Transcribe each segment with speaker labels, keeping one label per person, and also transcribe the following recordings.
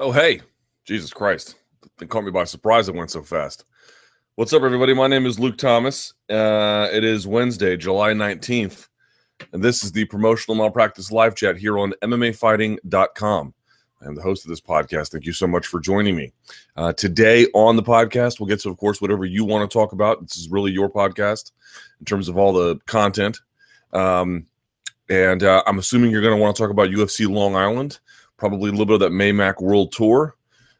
Speaker 1: Oh, hey, Jesus Christ. It caught me by surprise it went so fast. What's up, everybody? My name is Luke Thomas. Uh, it is Wednesday, July 19th, and this is the promotional malpractice live chat here on MMAfighting.com. I'm the host of this podcast. Thank you so much for joining me. Uh, today on the podcast, we'll get to, of course, whatever you want to talk about. This is really your podcast in terms of all the content. Um, and uh, I'm assuming you're going to want to talk about UFC Long Island probably a little bit of that Maymac World Tour,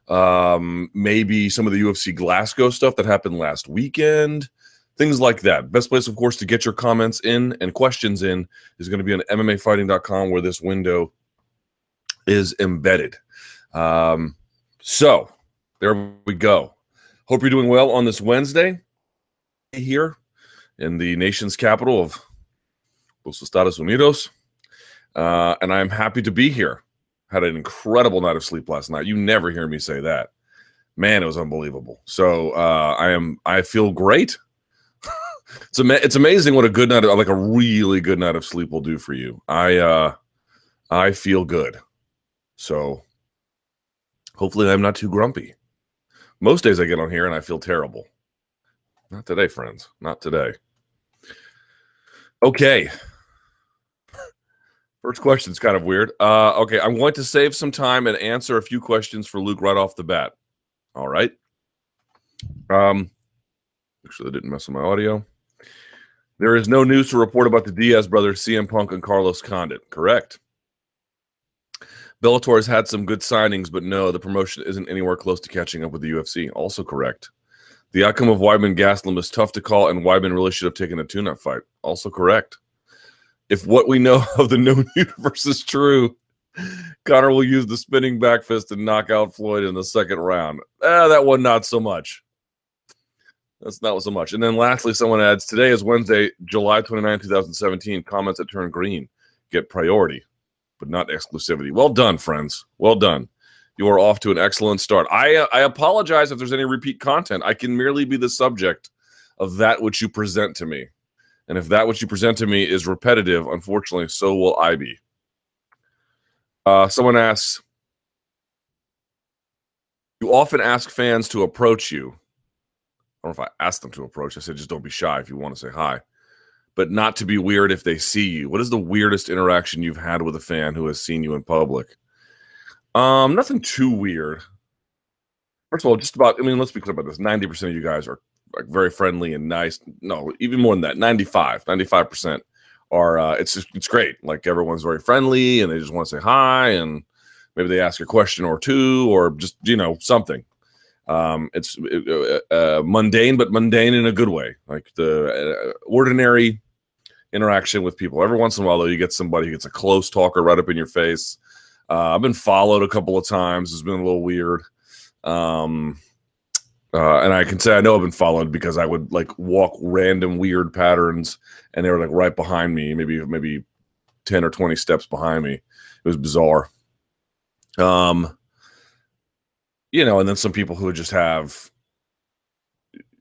Speaker 1: um, maybe some of the UFC Glasgow stuff that happened last weekend, things like that. Best place, of course, to get your comments in and questions in is going to be on MMAfighting.com where this window is embedded. Um, so there we go. Hope you're doing well on this Wednesday here in the nation's capital of Los Estados Unidos. Uh, and I'm happy to be here had an incredible night of sleep last night. You never hear me say that. Man, it was unbelievable. So uh, I am. I feel great. it's ama- it's amazing what a good night, like a really good night of sleep, will do for you. I uh, I feel good. So hopefully, I'm not too grumpy. Most days I get on here and I feel terrible. Not today, friends. Not today. Okay. First question is kind of weird. Uh, okay, I'm going to save some time and answer a few questions for Luke right off the bat. All right. Um, make sure they didn't mess with my audio. There is no news to report about the Diaz brothers, CM Punk and Carlos Condit. Correct. Bellator has had some good signings, but no, the promotion isn't anywhere close to catching up with the UFC. Also correct. The outcome of Weidman Gastelum is tough to call, and Weidman really should have taken a tune-up fight. Also correct if what we know of the known universe is true, Conor will use the spinning back fist and knock out Floyd in the second round. Ah, that one not so much. That's not so much. And then lastly, someone adds today is Wednesday, July 29, 2017. Comments that turn green get priority, but not exclusivity. Well done, friends. Well done. You are off to an excellent start. I uh, I apologize if there's any repeat content. I can merely be the subject of that which you present to me. And if that which you present to me is repetitive, unfortunately, so will I be. Uh, someone asks, you often ask fans to approach you. I don't know if I asked them to approach. I said, just don't be shy if you want to say hi, but not to be weird if they see you. What is the weirdest interaction you've had with a fan who has seen you in public? Um, nothing too weird. First of all, just about, I mean, let's be clear about this 90% of you guys are like very friendly and nice. No, even more than that, 95, 95% are uh, it's just, it's great. Like everyone's very friendly and they just want to say hi and maybe they ask a question or two or just you know something. Um, it's uh, uh, mundane, but mundane in a good way, like the uh, ordinary interaction with people. Every once in a while, though, you get somebody who gets a close talker right up in your face. Uh, I've been followed a couple of times. It's been a little weird. Um, uh, and I can say I know I've been followed because I would like walk random weird patterns, and they were like right behind me, maybe maybe ten or twenty steps behind me. It was bizarre. Um, you know, and then some people who just have,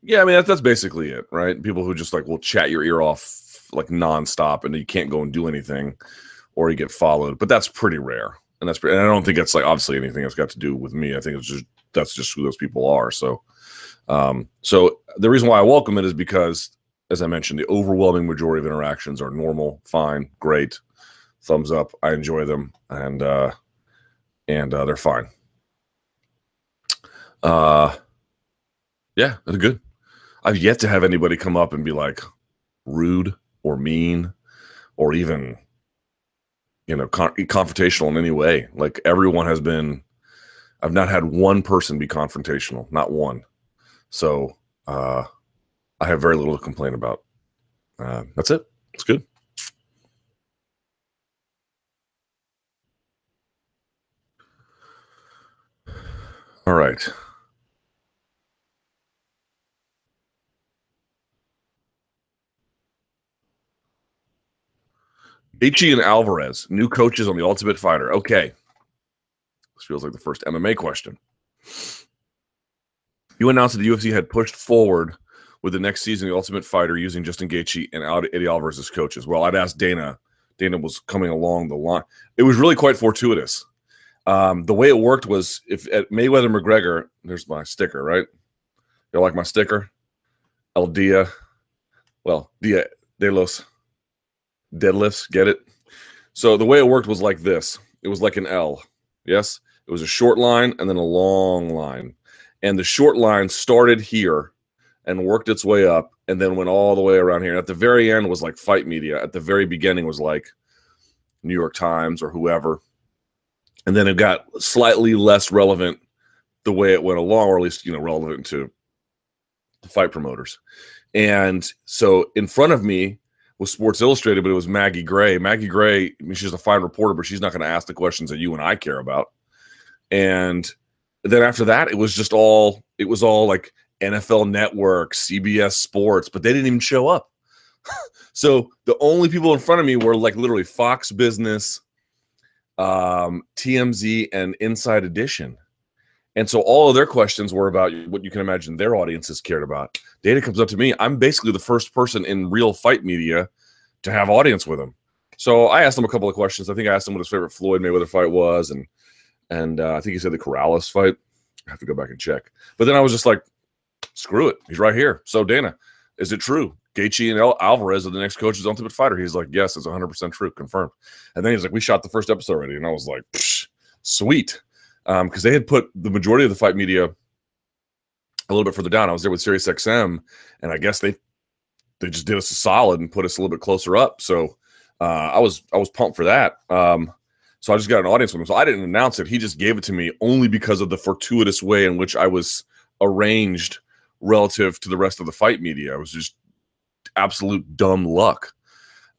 Speaker 1: yeah, I mean that's that's basically it, right? People who just like will chat your ear off like nonstop, and you can't go and do anything, or you get followed. But that's pretty rare, and that's and I don't think it's like obviously anything that's got to do with me. I think it's just that's just who those people are. So um, so the reason why I welcome it is because, as I mentioned, the overwhelming majority of interactions are normal, fine, great, thumbs up. I enjoy them, and uh, and uh, they're fine. Uh, yeah, they're good. I've yet to have anybody come up and be like rude or mean or even you know con- confrontational in any way. Like everyone has been. I've not had one person be confrontational, not one. So uh, I have very little to complain about. Uh, that's it. It's good. All right. Gaethje and Alvarez, new coaches on the Ultimate Fighter. Okay. This feels like the first MMA question. You announced that the UFC had pushed forward with the next season, the Ultimate Fighter, using Justin Gaethje and Eddie Alvarez as coaches. Well, I'd asked Dana. Dana was coming along the line. It was really quite fortuitous. Um, the way it worked was if at Mayweather McGregor, there's my sticker, right? You like my sticker? El Dia, well, Dia de los deadlifts, get it? So the way it worked was like this it was like an L. Yes, it was a short line and then a long line. And the short line started here and worked its way up and then went all the way around here. And at the very end was like fight media. At the very beginning was like New York Times or whoever and then it got slightly less relevant the way it went along, or at least you know relevant to the fight promoters. And so in front of me was Sports Illustrated, but it was Maggie Gray. Maggie Gray, I mean, she's a fine reporter, but she's not going to ask the questions that you and I care about. And then after that, it was just all it was all like NFL Network, CBS Sports, but they didn't even show up. so the only people in front of me were like literally Fox Business, um, TMZ, and Inside Edition. And so all of their questions were about what you can imagine their audiences cared about. Dana comes up to me. I'm basically the first person in real fight media to have audience with him. So I asked him a couple of questions. I think I asked him what his favorite Floyd Mayweather fight was, and and uh, I think he said the Corrales fight. I have to go back and check. But then I was just like, screw it. He's right here. So Dana, is it true? Gaethje and El- Alvarez are the next coach's Ultimate Fighter. He's like, yes, it's 100% true, confirmed. And then he's like, we shot the first episode already. And I was like, sweet. Because um, they had put the majority of the fight media a little bit further down. I was there with Sirius XM, and I guess they they just did us a solid and put us a little bit closer up. So uh, I was I was pumped for that. Um, so I just got an audience with him. So I didn't announce it. He just gave it to me only because of the fortuitous way in which I was arranged relative to the rest of the fight media. I was just absolute dumb luck.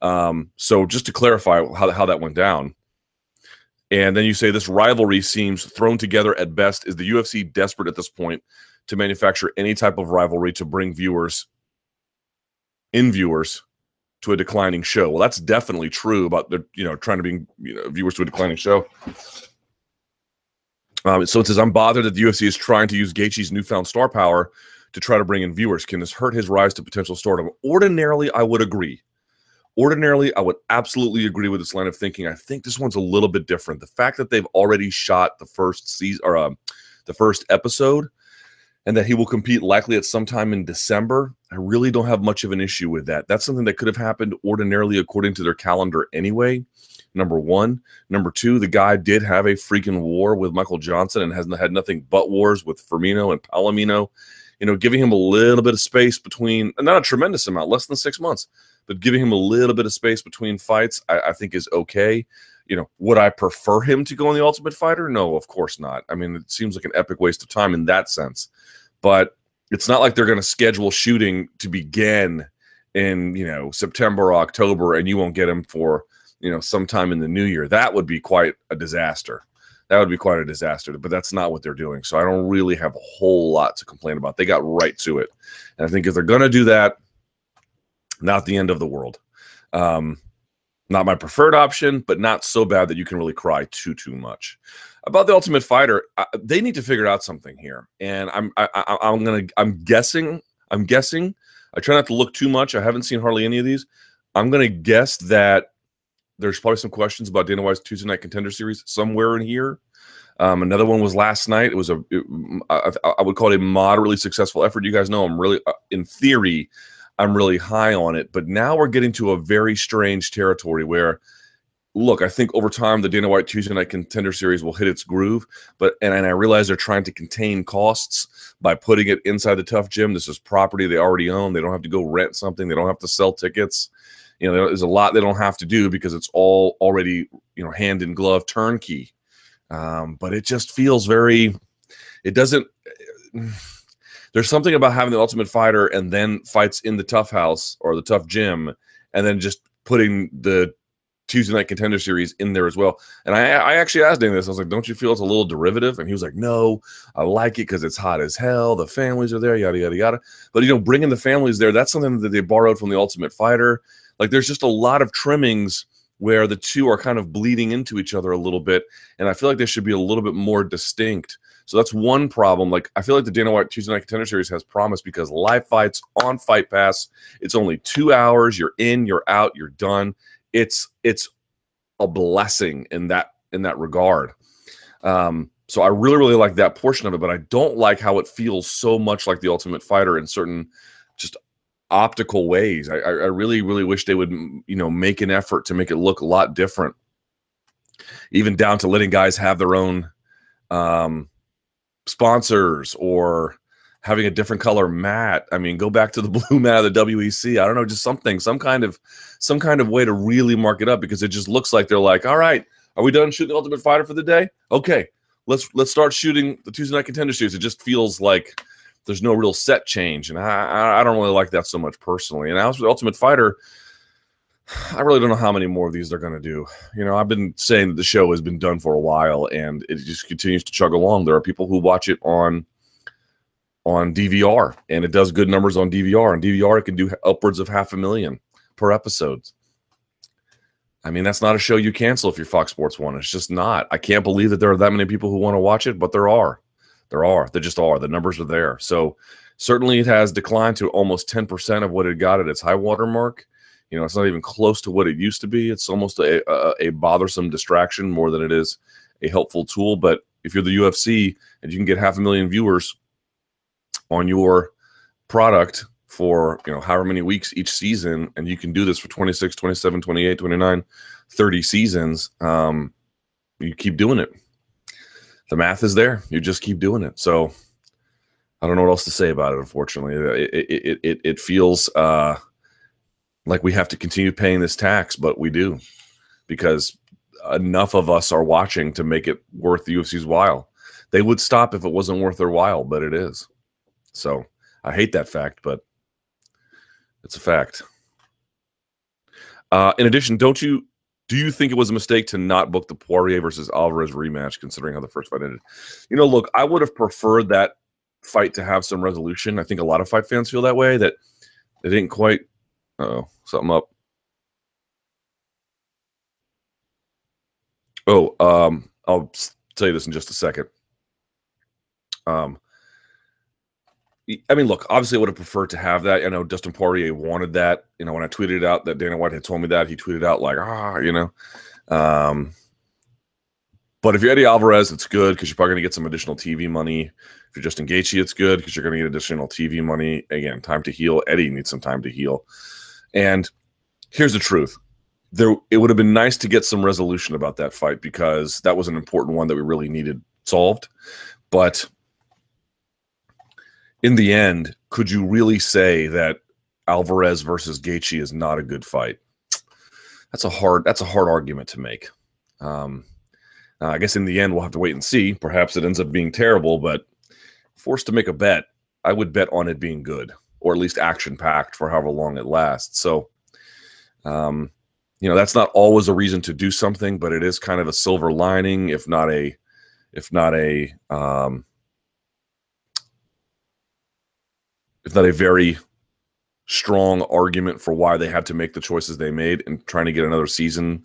Speaker 1: Um, so just to clarify how, how that went down. And then you say this rivalry seems thrown together at best. Is the UFC desperate at this point to manufacture any type of rivalry to bring viewers in viewers to a declining show? Well, that's definitely true about the you know trying to bring you know, viewers to a declining show. Um, so it says, I'm bothered that the UFC is trying to use Gaethje's newfound star power to try to bring in viewers. Can this hurt his rise to potential stardom? Ordinarily, I would agree. Ordinarily, I would absolutely agree with this line of thinking. I think this one's a little bit different. The fact that they've already shot the first season or uh, the first episode, and that he will compete likely at some time in December, I really don't have much of an issue with that. That's something that could have happened ordinarily according to their calendar anyway. Number one. Number two, the guy did have a freaking war with Michael Johnson and hasn't had nothing but wars with Firmino and Palomino you know, giving him a little bit of space between, not a tremendous amount, less than six months, but giving him a little bit of space between fights, I, I think is okay. You know, would I prefer him to go on the Ultimate Fighter? No, of course not. I mean, it seems like an epic waste of time in that sense. But it's not like they're going to schedule shooting to begin in you know September or October, and you won't get them for you know sometime in the new year. That would be quite a disaster that would be quite a disaster. But that's not what they're doing. So I don't really have a whole lot to complain about. They got right to it. And I think if they're going to do that, not the end of the world. Um, not my preferred option, but not so bad that you can really cry too too much. About the Ultimate Fighter, I, they need to figure out something here, and I'm I, I, I'm gonna I'm guessing I'm guessing. I try not to look too much. I haven't seen hardly any of these. I'm gonna guess that there's probably some questions about Dana White's Tuesday Night Contender Series somewhere in here. Um, another one was last night. It was a, it, I, I, would call it a moderately successful effort. You guys know I'm really, uh, in theory, I'm really high on it. But now we're getting to a very strange territory where, look, I think over time the Dana White Tuesday Night Contender Series will hit its groove. But and, and I realize they're trying to contain costs by putting it inside the TUF Gym. This is property they already own. They don't have to go rent something. They don't have to sell tickets you know there's a lot they don't have to do because it's all already you know hand in glove turnkey um, but it just feels very it doesn't there's something about having the ultimate fighter and then fights in the TUF House or the TUF Gym and then just putting the Tuesday night contender series in there as well. And I, I actually asked him this. I was like, "Don't you feel it's a little derivative?" And he was like, "No, I like it because it's hot as hell. The families are there, yada yada yada." But you know, bringing the families there—that's something that they borrowed from the Ultimate Fighter. Like there's just a lot of trimmings where the two are kind of bleeding into each other a little bit. And I feel like they should be a little bit more distinct. So that's one problem. Like I feel like the Dana White Tuesday Night Contender Series has promise because live fights on Fight Pass. It's only two hours. You're in, you're out, you're done. It's it's a blessing in that in that regard. Um, so I really, really like that portion of it, but I don't like how it feels so much like the Ultimate Fighter in certain just optical ways. I, I really, really wish they would, you know, make an effort to make it look a lot different, even down to letting guys have their own um, sponsors or having a different color mat. I mean, go back to the blue mat of the WEC. I don't know, just something, some kind of, some kind of way to really mark it up because it just looks like they're like, all right, are we done shooting the Ultimate Fighter for the day? Okay, let's let's start shooting the Tuesday Night Contender Series. It just feels like there's no real set change, and I I don't really like that so much personally. And as with Ultimate Fighter, I really don't know how many more of these they're going to do. You know, I've been saying that the show has been done for a while, and it just continues to chug along. There are people who watch it on on DVR, and it does good numbers on DVR. And DVR, it can do upwards of half a million per episode. I mean, that's not a show you cancel if you're Fox Sports One. It's just not. I can't believe that there are that many people who want to watch it, but there are. There are. There just are. The numbers are there. So certainly it has declined to almost 10% of what it got at its high water mark. You know, it's not even close to what it used to be. It's almost a, a, a bothersome distraction more than it is a helpful tool. But if you're the UFC and you can get half a million viewers on your product for you know however many weeks each season and you can do this for 26 27 28 29 30 seasons um you keep doing it. The math is there. You just keep doing it. So i don't know what else to say about it unfortunately. It it it, it feels uh like we have to continue paying this tax but we do because enough of us are watching to make it worth the UFC's while. They would stop if it wasn't worth their while but it is so i hate that fact but it's a fact. Uh, in addition, don't you do you think it was a mistake to not book the Poirier versus Alvarez rematch, considering how the first fight ended? You know, look, I would have preferred that fight to have some resolution. I think a lot of fight fans feel that way. That they didn't quite. Oh, something up. Oh, um, I'll tell you this in just a second. Um, I mean, look, obviously, I would have preferred to have that. I know Dustin Poirier wanted that. You know, when I tweeted out that Dana White had told me that, he tweeted out like, ah, you know. Um, but if you're Eddie Alvarez, it's good because you're probably going to get some additional TV money. If you're Justin Gaethje, it's good because you're going to get additional TV money. Again, time to heal. Eddie needs some time to heal. And here's the truth: there, it would have been nice to get some resolution about that fight because that was an important one that we really needed solved. But in the end, could you really say that Alvarez versus Gaethje is not a good fight? That's a hard that's a hard argument to make. Um, uh, I guess in the end we'll have to wait and see. Perhaps it ends up being terrible, but forced to make a bet, I would bet on it being good or at least action packed for however long it lasts. So, um, you know, that's not always a reason to do something, but it is kind of a silver lining, if not a, if not a, um, not a very strong argument for why they had to make the choices they made and trying to get another season,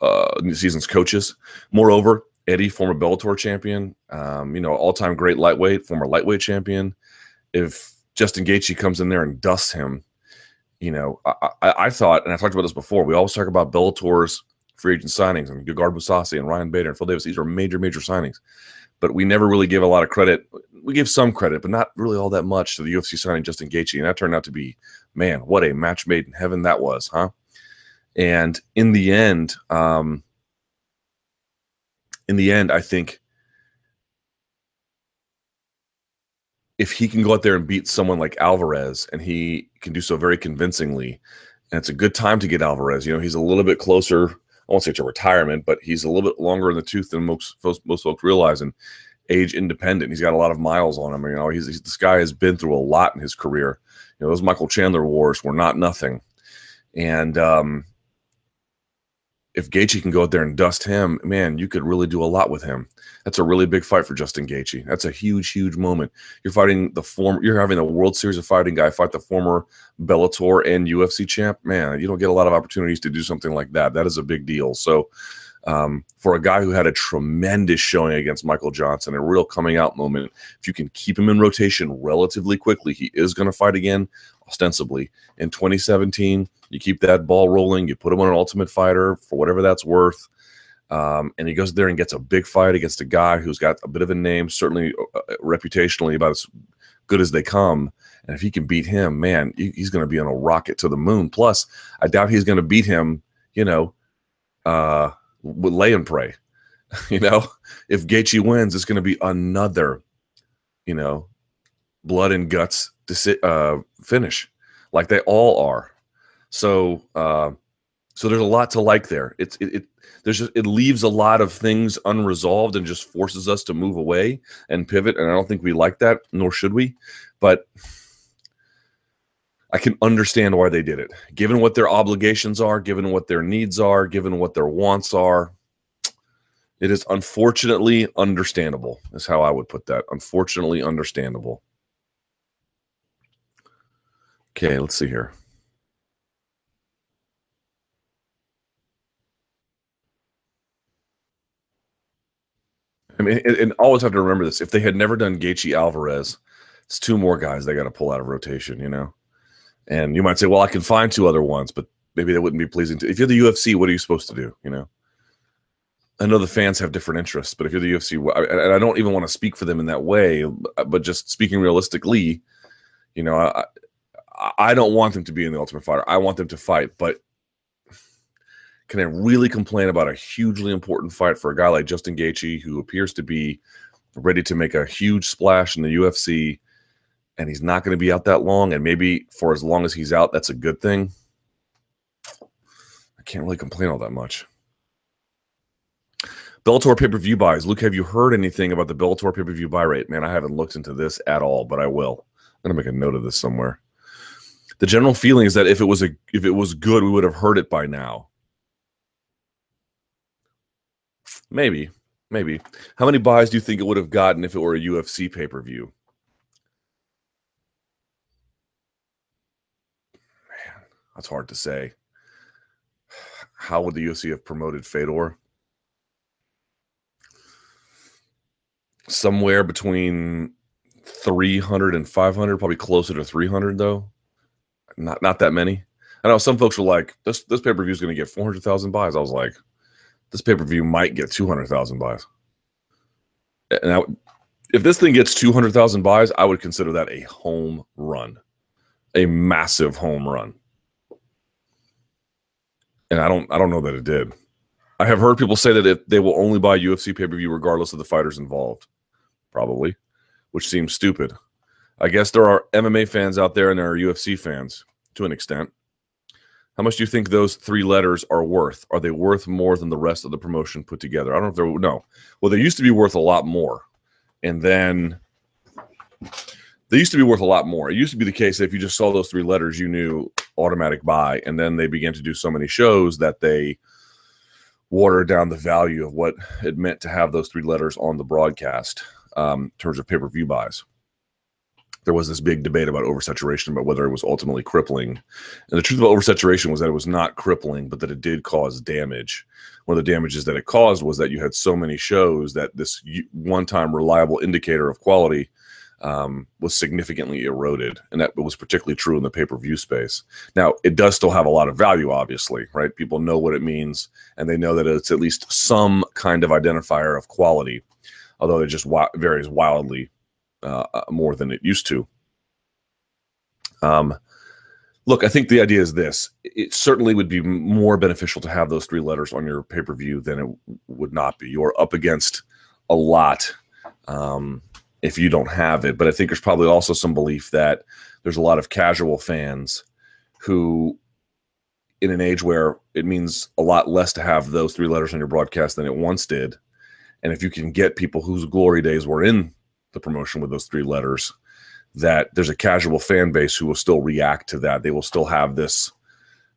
Speaker 1: uh, season's coaches. Moreover, Eddie, former Bellator champion, um, you know, all-time great lightweight, former lightweight champion. If Justin Gaethje comes in there and dusts him, you know, I, I, I thought, and I talked about this before. We always talk about Bellator's free agent signings and Gegard Mousasi and Ryan Bader and Phil Davis. These are major, major signings, but we never really gave a lot of credit we give some credit, but not really all that much to the UFC signing Justin Gaethje, and that turned out to be, man, what a match made in heaven that was, huh? And in the end, um, in the end, I think if he can go out there and beat someone like Alvarez, and he can do so very convincingly, and it's a good time to get Alvarez. You know, he's a little bit closer. I won't say to retirement, but he's a little bit longer in the tooth than most most, folks realize, and age independent. He's got a lot of miles on him. You know, he's, he's, this guy has been through a lot in his career. You know, those Michael Chandler wars were not nothing. And um, if Gaethje can go out there and dust him, man, you could really do a lot with him. That's a really big fight for Justin Gaethje. That's a huge, huge moment. You're fighting the former, you're having the World Series of Fighting guy fight the former Bellator and UFC champ. Man, you don't get a lot of opportunities to do something like that. That is a big deal. So um, for a guy who had a tremendous showing against Michael Johnson, a real coming out moment. If you can keep him in rotation relatively quickly, he is going to fight again, ostensibly in 2017. You keep that ball rolling, you put him on an Ultimate Fighter for whatever that's worth. Um, and he goes there and gets a big fight against a guy who's got a bit of a name, certainly uh, uh reputationally about as good as they come. And if he can beat him, man, he's going to be on a rocket to the moon. Plus, I doubt he's going to beat him, you know, uh, lay and pray. you know, if Gaethje wins, it's going to be another, you know, blood and guts uh, finish, like they all are. So, uh, so there's a lot to like there. It's it, it there's just it leaves a lot of things unresolved and just forces us to move away and pivot. And I don't think we like that, nor should we. But I can understand why they did it, given what their obligations are, given what their needs are, given what their wants are. It is unfortunately understandable, is how I would put that. Unfortunately understandable. Okay, let's see here. I mean, and, and always have to remember this: if they had never done Gaethje Alvarez, it's two more guys they got to pull out of rotation. You know, and you might say, "Well, I can find two other ones," but maybe that wouldn't be pleasing to. If you're the UFC, what are you supposed to do? You know, I know the fans have different interests, but if you're the UFC, and I don't even want to speak for them in that way, but just speaking realistically, you know, I, I don't want them to be in the Ultimate Fighter. I want them to fight, but can I really complain about a hugely important fight for a guy like Justin Gaethje, who appears to be ready to make a huge splash in the UFC, and he's not going to be out that long, and maybe for as long as he's out, that's a good thing. I can't really complain all that much. Bellator pay per view buys. Luke, have you heard anything about the Bellator pay per view buy rate? Man, I haven't looked into this at all, but I will. I'm gonna make a note of this somewhere. The general feeling is that if it was a if it was good, we would have heard it by now. Maybe, maybe. How many buys do you think it would have gotten if it were a UFC pay per view? Man, that's hard to say. How would the UFC have promoted Fedor? Somewhere between 300 and 500, probably closer to 300 though. Not not that many. I know some folks were like, "This this pay per view is going to get 400,000 buys." I was like, this pay per view might get 200,000 buys. And I, if this thing gets 200,000 buys, I would consider that a home run, a massive home run. And I don't, I don't know that it did. I have heard people say that it, they will only buy UFC pay per view regardless of the fighters involved, probably, which seems stupid. I guess there are MMA fans out there and there are UFC fans to an extent. How much do you think those three letters are worth? Are they worth more than the rest of the promotion put together? I don't know if they're no. Well, they used to be worth a lot more, and then they used to be worth a lot more. It used to be the case that if you just saw those three letters, you knew automatic buy, and then they began to do so many shows that they watered down the value of what it meant to have those three letters on the broadcast um, in terms of pay per view buys there was this big debate about oversaturation, about whether it was ultimately crippling. And the truth about oversaturation was that it was not crippling, but that it did cause damage. One of the damages that it caused was that you had so many shows that this one time reliable indicator of quality um, was significantly eroded. And that was particularly true in the pay per view space. Now, it does still have a lot of value, obviously, right? People know what it means and they know that it's at least some kind of identifier of quality, although it just varies wildly uh, uh, more than it used to. Um, look, I think the idea is this: it certainly would be more beneficial to have those three letters on your pay per view than it would not be. You're up against a lot um, if you don't have it, but I think there's probably also some belief that there's a lot of casual fans who in an age where it means a lot less to have those three letters on your broadcast than it once did. And if you can get people whose glory days were in the promotion with those three letters that there's a casual fan base who will still react to that. They will still have this,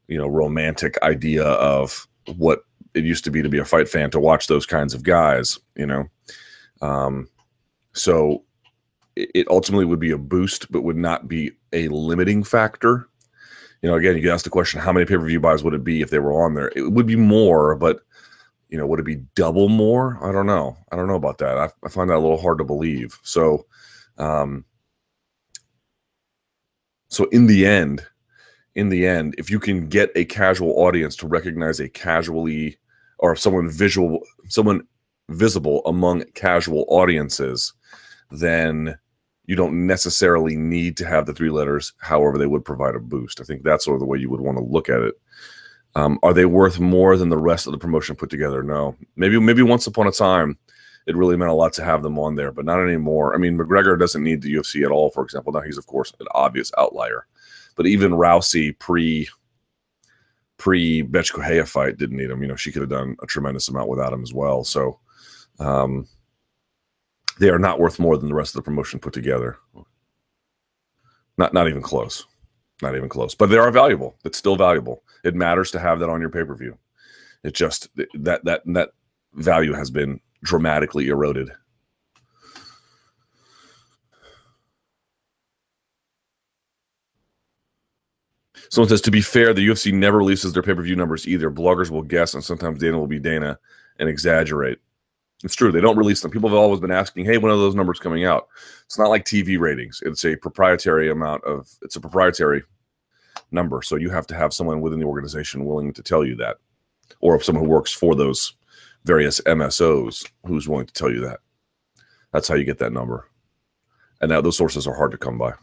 Speaker 1: you know, romantic idea of what it used to be to be a fight fan to watch those kinds of guys, you know. Um, so it ultimately would be a boost, but would not be a limiting factor. You know, again, you ask the question, how many pay per view buys would it be if they were on there? It would be more, but you know, would it be double more? I don't know. I don't know about that. I, I find that a little hard to believe. So, um, so in the end, in the end, if you can get a casual audience to recognize a casually or someone visual, someone visible among casual audiences, then you don't necessarily need to have the three letters. However, they would provide a boost. I think that's sort of the way you would want to look at it. Um, are they worth more than the rest of the promotion put together? No. Maybe maybe once upon a time, it really meant a lot to have them on there, but not anymore. I mean, McGregor doesn't need the UFC at all. For example, now he's of course an obvious outlier, but even Rousey pre pre Bethe Correia fight didn't need him. You know, she could have done a tremendous amount without him as well. So, um, they are not worth more than the rest of the promotion put together. Not not even close. Not even close. But they are valuable. It's still valuable. It matters to have that on your pay-per-view. It just that that that value has been dramatically eroded. Someone says, to be fair, the UFC never releases their pay per view numbers either. Bloggers will guess, and sometimes Dana will be Dana and exaggerate. It's true. They don't release them. People have always been asking, hey, when are those numbers coming out? It's not like TV ratings. It's a proprietary amount of, it's a proprietary number. So you have to have someone within the organization willing to tell you that, or someone who works for those various MSOs who's willing to tell you that. That's how you get that number. And now those sources are hard to come by.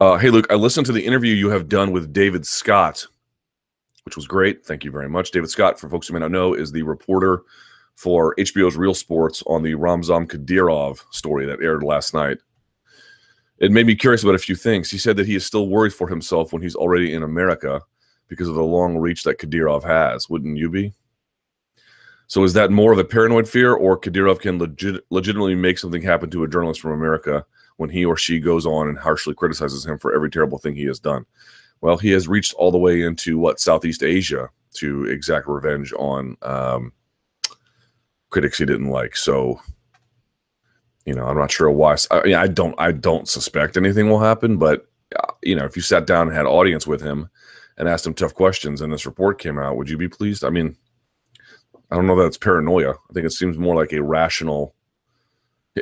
Speaker 1: Uh, hey, Luke, I listened to the interview you have done with David Scott, which was great. Thank you very much. David Scott, for folks who may not know, is the reporter for HBO's Real Sports on the Ramzan Kadyrov story that aired last night. It made me curious about a few things. He said that he is still worried for himself when he's already in America because of the long reach that Kadyrov has. Wouldn't you be? So is that more of a paranoid fear, or Kadyrov can legit- legitimately make something happen to a journalist from America when he or she goes on and harshly criticizes him for every terrible thing he has done. Well, he has reached all the way into what Southeast Asia to exact revenge on um, critics he didn't like. So, you know, I'm not sure why. I, mean, I don't, I don't suspect anything will happen. But uh, you know, if you sat down and had audience with him and asked him tough questions, and this report came out, would you be pleased? I mean, I don't know that it's paranoia. I think it seems more like a rational.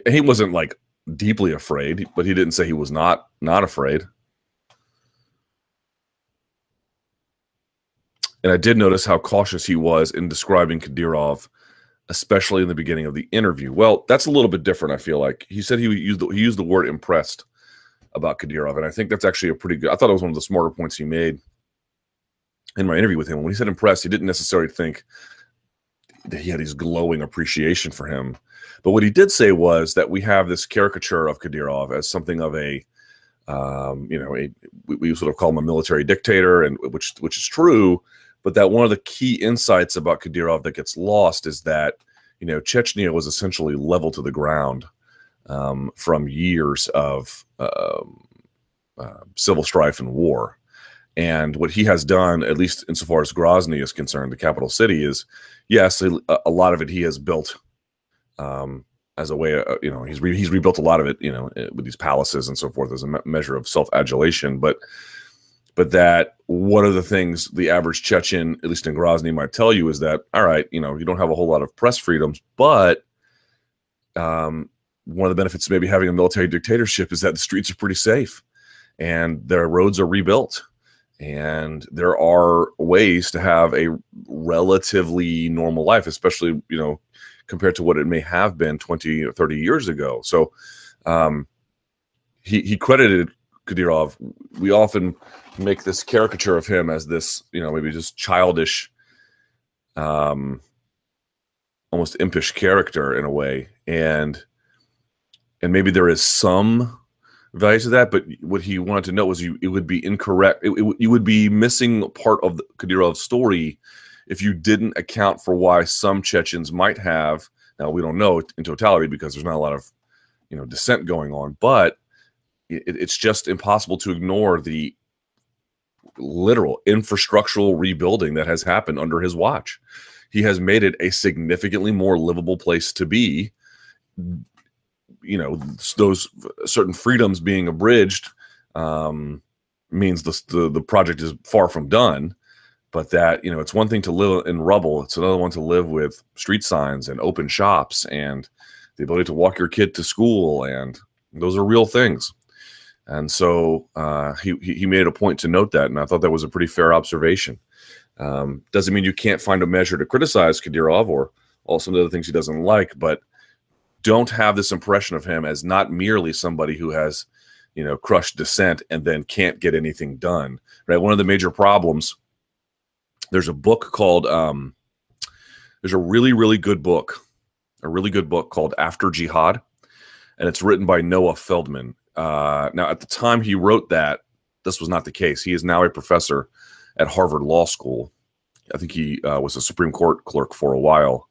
Speaker 1: He wasn't like deeply afraid, but he didn't say he was not not afraid. And I did notice how cautious he was in describing Kadyrov, especially in the beginning of the interview. Well, that's a little bit different. I feel like he said he used the, he used the word impressed about Kadyrov, and I think that's actually a pretty good. I thought it was one of the smarter points he made in my interview with him. When he said impressed, he didn't necessarily think he had his glowing appreciation for him. But what he did say was that we have this caricature of Kadyrov as something of a, um, you know, a, we, we, sort of call him a military dictator, and which which is true. But that one of the key insights about Kadyrov that gets lost is that you know Chechnya was essentially leveled to the ground um, from years of um, uh, civil strife and war. And what he has done, at least insofar as Grozny is concerned, the capital city, is yes, a, a lot of it he has built um, as a way, of, uh, you know, he's re- he's rebuilt a lot of it, you know, eh, with these palaces and so forth as a me- measure of self adulation. But but that one of the things the average Chechen, at least in Grozny, might tell you is that all right, you know, you don't have a whole lot of press freedoms, but um, one of the benefits of maybe having a military dictatorship is that the streets are pretty safe and their roads are rebuilt and there are ways to have a relatively normal life especially you know compared to what it may have been 20 or 30 years ago. So um, he, he credited Kadyrov. We often make this caricature of him as this, you know, maybe just childish, um, almost impish character in a way. And and maybe there is some value to that, but what he wanted to know was you it would be incorrect. It, it, you would be missing part of the Kadyrov's story if you didn't account for why some Chechens might have. Now we don't know in totality because there's not a lot of you know dissent going on, but it, it's just impossible to ignore the literal infrastructural rebuilding that has happened under his watch. He has made it a significantly more livable place to be. You know, those certain freedoms being abridged um, means the, the the project is far from done but that you know it's one thing to live in rubble it's another one to live with street signs and open shops and the ability to walk your kid to school, and those are real things. And so uh, he he made a point to note that, and I thought that was a pretty fair observation. Um, doesn't mean you can't find a measure to criticize Kadyrov or all some of the things he doesn't like, but don't have this impression of him as not merely somebody who has, you know, crushed dissent and then can't get anything done. Right. One of the major problems. There's a book called. Um, there's a really really good book, a really good book called After Jihad, and it's written by Noah Feldman. Uh, now, at the time he wrote that, this was not the case. He is now a professor at Harvard Law School. I think he uh, was a Supreme Court clerk for a while.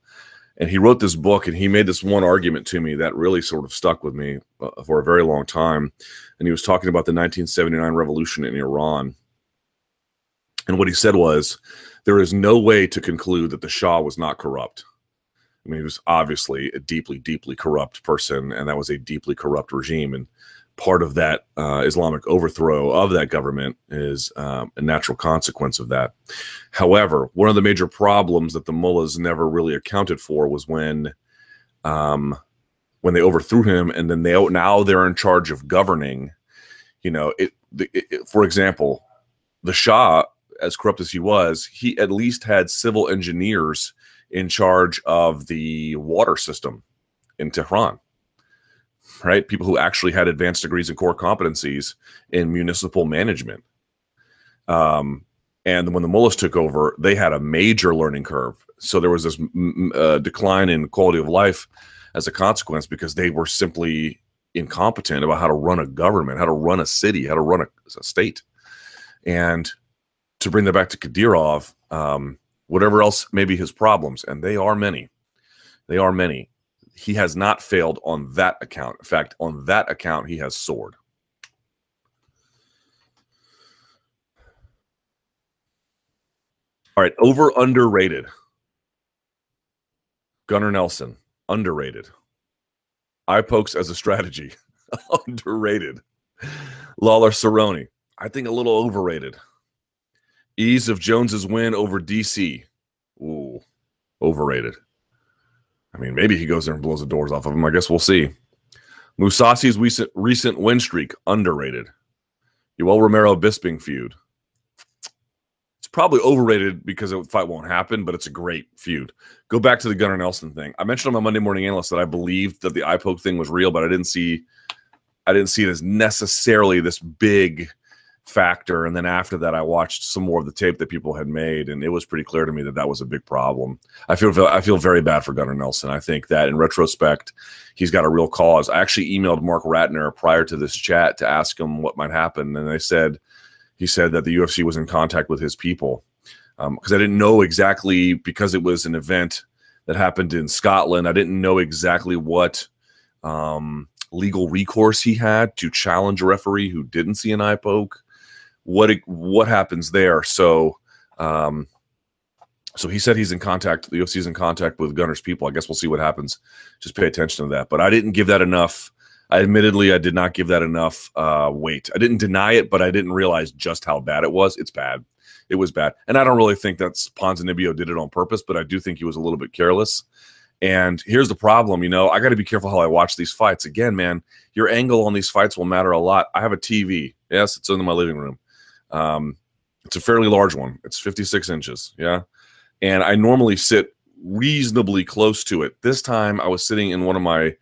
Speaker 1: And he wrote this book and he made this one argument to me that really sort of stuck with me uh, for a very long time. And he was talking about the 1979 revolution in Iran. And what he said was there is no way to conclude that the Shah was not corrupt. I mean, he was obviously a deeply, deeply corrupt person, and that was a deeply corrupt regime. And part of that uh, Islamic overthrow of that government is um, a natural consequence of that. However, one of the major problems that the mullahs never really accounted for was when, um, when they overthrew him, and then they now they're in charge of governing. You know, it, it, it for example, the Shah, as corrupt as he was, he at least had civil engineers in charge of the water system in Tehran right? People who actually had advanced degrees and core competencies in municipal management. Um, and when the mullahs took over, they had a major learning curve. So there was this uh, decline in quality of life as a consequence because they were simply incompetent about how to run a government, how to run a city, how to run a, a state. And to bring that back to Kadyrov, um, whatever else may be his problems, and they are many, they are many he has not failed on that account. In fact, on that account, he has soared. All right, over underrated. Gunnar Nelson, underrated. Eye pokes as a strategy, underrated. Lawler Cerrone, I think a little overrated. Ease of Jones's win over DC, ooh, overrated. I mean, maybe he goes there and blows the doors off of him. I guess we'll see. Mousasi's recent recent win streak underrated. Yoel Romero Bisping feud. It's probably overrated because the fight won't happen, but it's a great feud. Go back to the Gunnar Nelson thing. I mentioned on my Monday morning analyst that I believed that the eye poke thing was real, but I didn't see I didn't see it as necessarily this big factor. And then after that, I watched some more of the tape that people had made, and it was pretty clear to me that that was a big problem. I feel I feel very bad for Gunnar Nelson. I think that in retrospect, he's got a real cause. I actually emailed Marc Ratner prior to this chat to ask him what might happen, and they said he said that the UFC was in contact with his people because um, I didn't know exactly because it was an event that happened in Scotland. I didn't know exactly what. Um, legal recourse he had to challenge a referee who didn't see an eye poke what what happens there. So, um, so he said he's in contact. The UFC is in contact with Gunnar's people. I guess we'll see what happens. Just pay attention to that. But I didn't give that enough. I admittedly I did not give that enough uh, weight. I didn't deny it, but I didn't realize just how bad it was. It's bad. It was bad, and I don't really think that's Ponzinibbio did it on purpose, but I do think he was a little bit careless. And here's the problem, you know, I got to be careful how I watch these fights. Again, man, your angle on these fights will matter a lot. I have a TV. Yes, it's in my living room. Um, it's a fairly large one. It's 56 inches. Yeah. And I normally sit reasonably close to it. This time I was sitting in one of my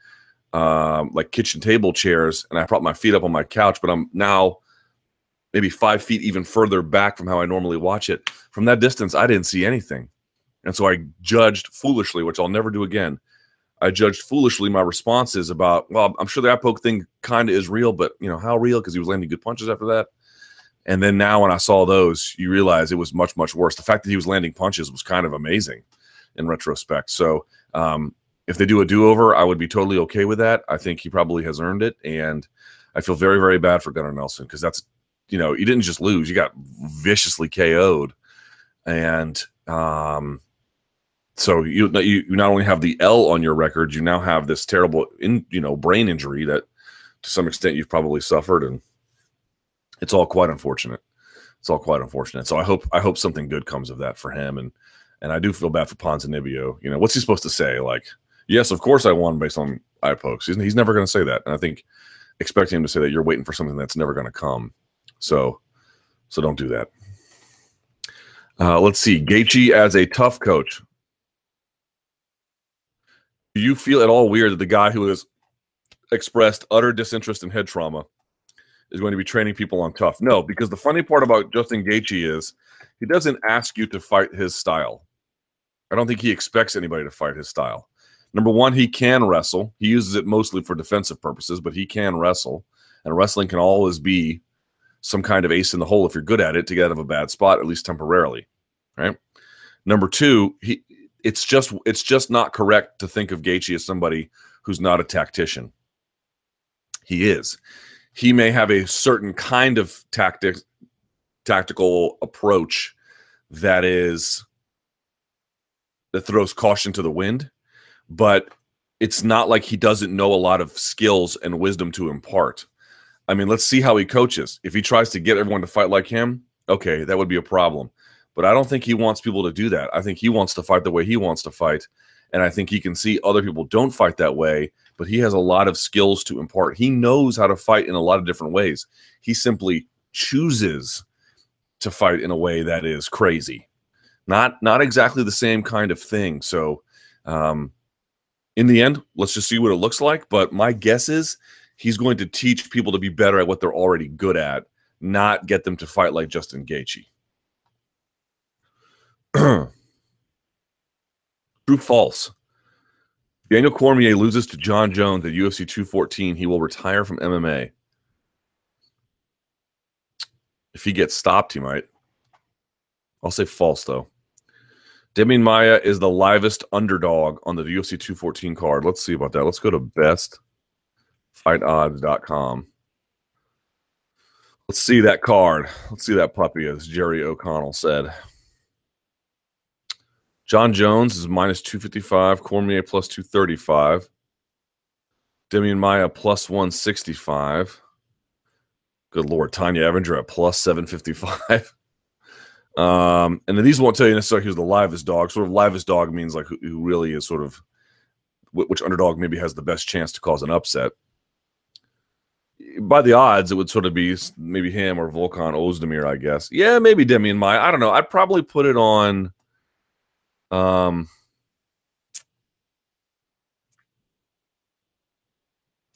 Speaker 1: uh, like kitchen table chairs and I propped my feet up on my couch, but I'm now maybe five feet even further back from how I normally watch it. From that distance, I didn't see anything. And so I judged foolishly, which I'll never do again. I judged foolishly my responses about, well, I'm sure the eye poke thing kind of is real, but you know, how real? Because he was landing good punches after that. And then now when I saw those, you realize it was much, much worse. The fact that he was landing punches was kind of amazing in retrospect. So um, if they do a do over, I would be totally okay with that. I think he probably has earned it. And I feel very, very bad for Gunnar Nelson because that's, you know, you didn't just lose, you got viciously KO'd. And um, so you, you not only have the L on your record, you now have this terrible, in, you know, brain injury that to some extent you've probably suffered. And it's all quite unfortunate. It's all quite unfortunate. So I hope I hope something good comes of that for him. And and I do feel bad for Ponzinibbio. You know, what's he supposed to say? Like, yes, of course I won based on eye pokes. He's, he's never going to say that. And I think expecting him to say that you're waiting for something that's never going to come. So, so don't do that. Uh, let's see. Gaethje as a tough coach. Do you feel at all weird that the guy who has expressed utter disinterest in head trauma is going to be training people on TUF? No, because the funny part about Justin Gaethje is he doesn't ask you to fight his style. I don't think he expects anybody to fight his style. Number one, he can wrestle. He uses it mostly for defensive purposes, but he can wrestle. And wrestling can always be some kind of ace in the hole if you're good at it to get out of a bad spot, at least temporarily. Right. Number two, he it's just it's just not correct to think of Gaethje as somebody who's not a tactician. He is. He may have a certain kind of tactic tactical approach that is that throws caution to the wind, but it's not like he doesn't know a lot of skills and wisdom to impart. I mean, let's see how he coaches. If he tries to get everyone to fight like him, okay, that would be a problem. But I don't think he wants people to do that. I think he wants to fight the way he wants to fight. And I think he can see other people don't fight that way, but he has a lot of skills to impart. He knows how to fight in a lot of different ways. He simply chooses to fight in a way that is crazy. Not not exactly the same kind of thing. So um in the end, let's just see what it looks like. But my guess is he's going to teach people to be better at what they're already good at, not get them to fight like Justin Gaethje. True false. Daniel Cormier loses to Jon Jones at UFC 214. He will retire from MMA. If he gets stopped, he might. I'll say false, though. Demian Maia is the livest underdog on the UFC 214 card. Let's see about that. Let's go to bestfightodds.com. Let's see that card. Let's see that puppy, as Jerry O'Connell said. Jon Jones is minus 255, Cormier plus 235, Demian Maia plus 165. Good Lord, Tonya Evinger at plus 755. um, and then these won't tell you necessarily who's the livest dog. Sort of livest dog means like who, who really is sort of which underdog maybe has the best chance to cause an upset. By the odds, it would sort of be maybe him or Volkan Ozdemir, I guess. Yeah, maybe Demian Maia. I don't know. I'd probably put it on um,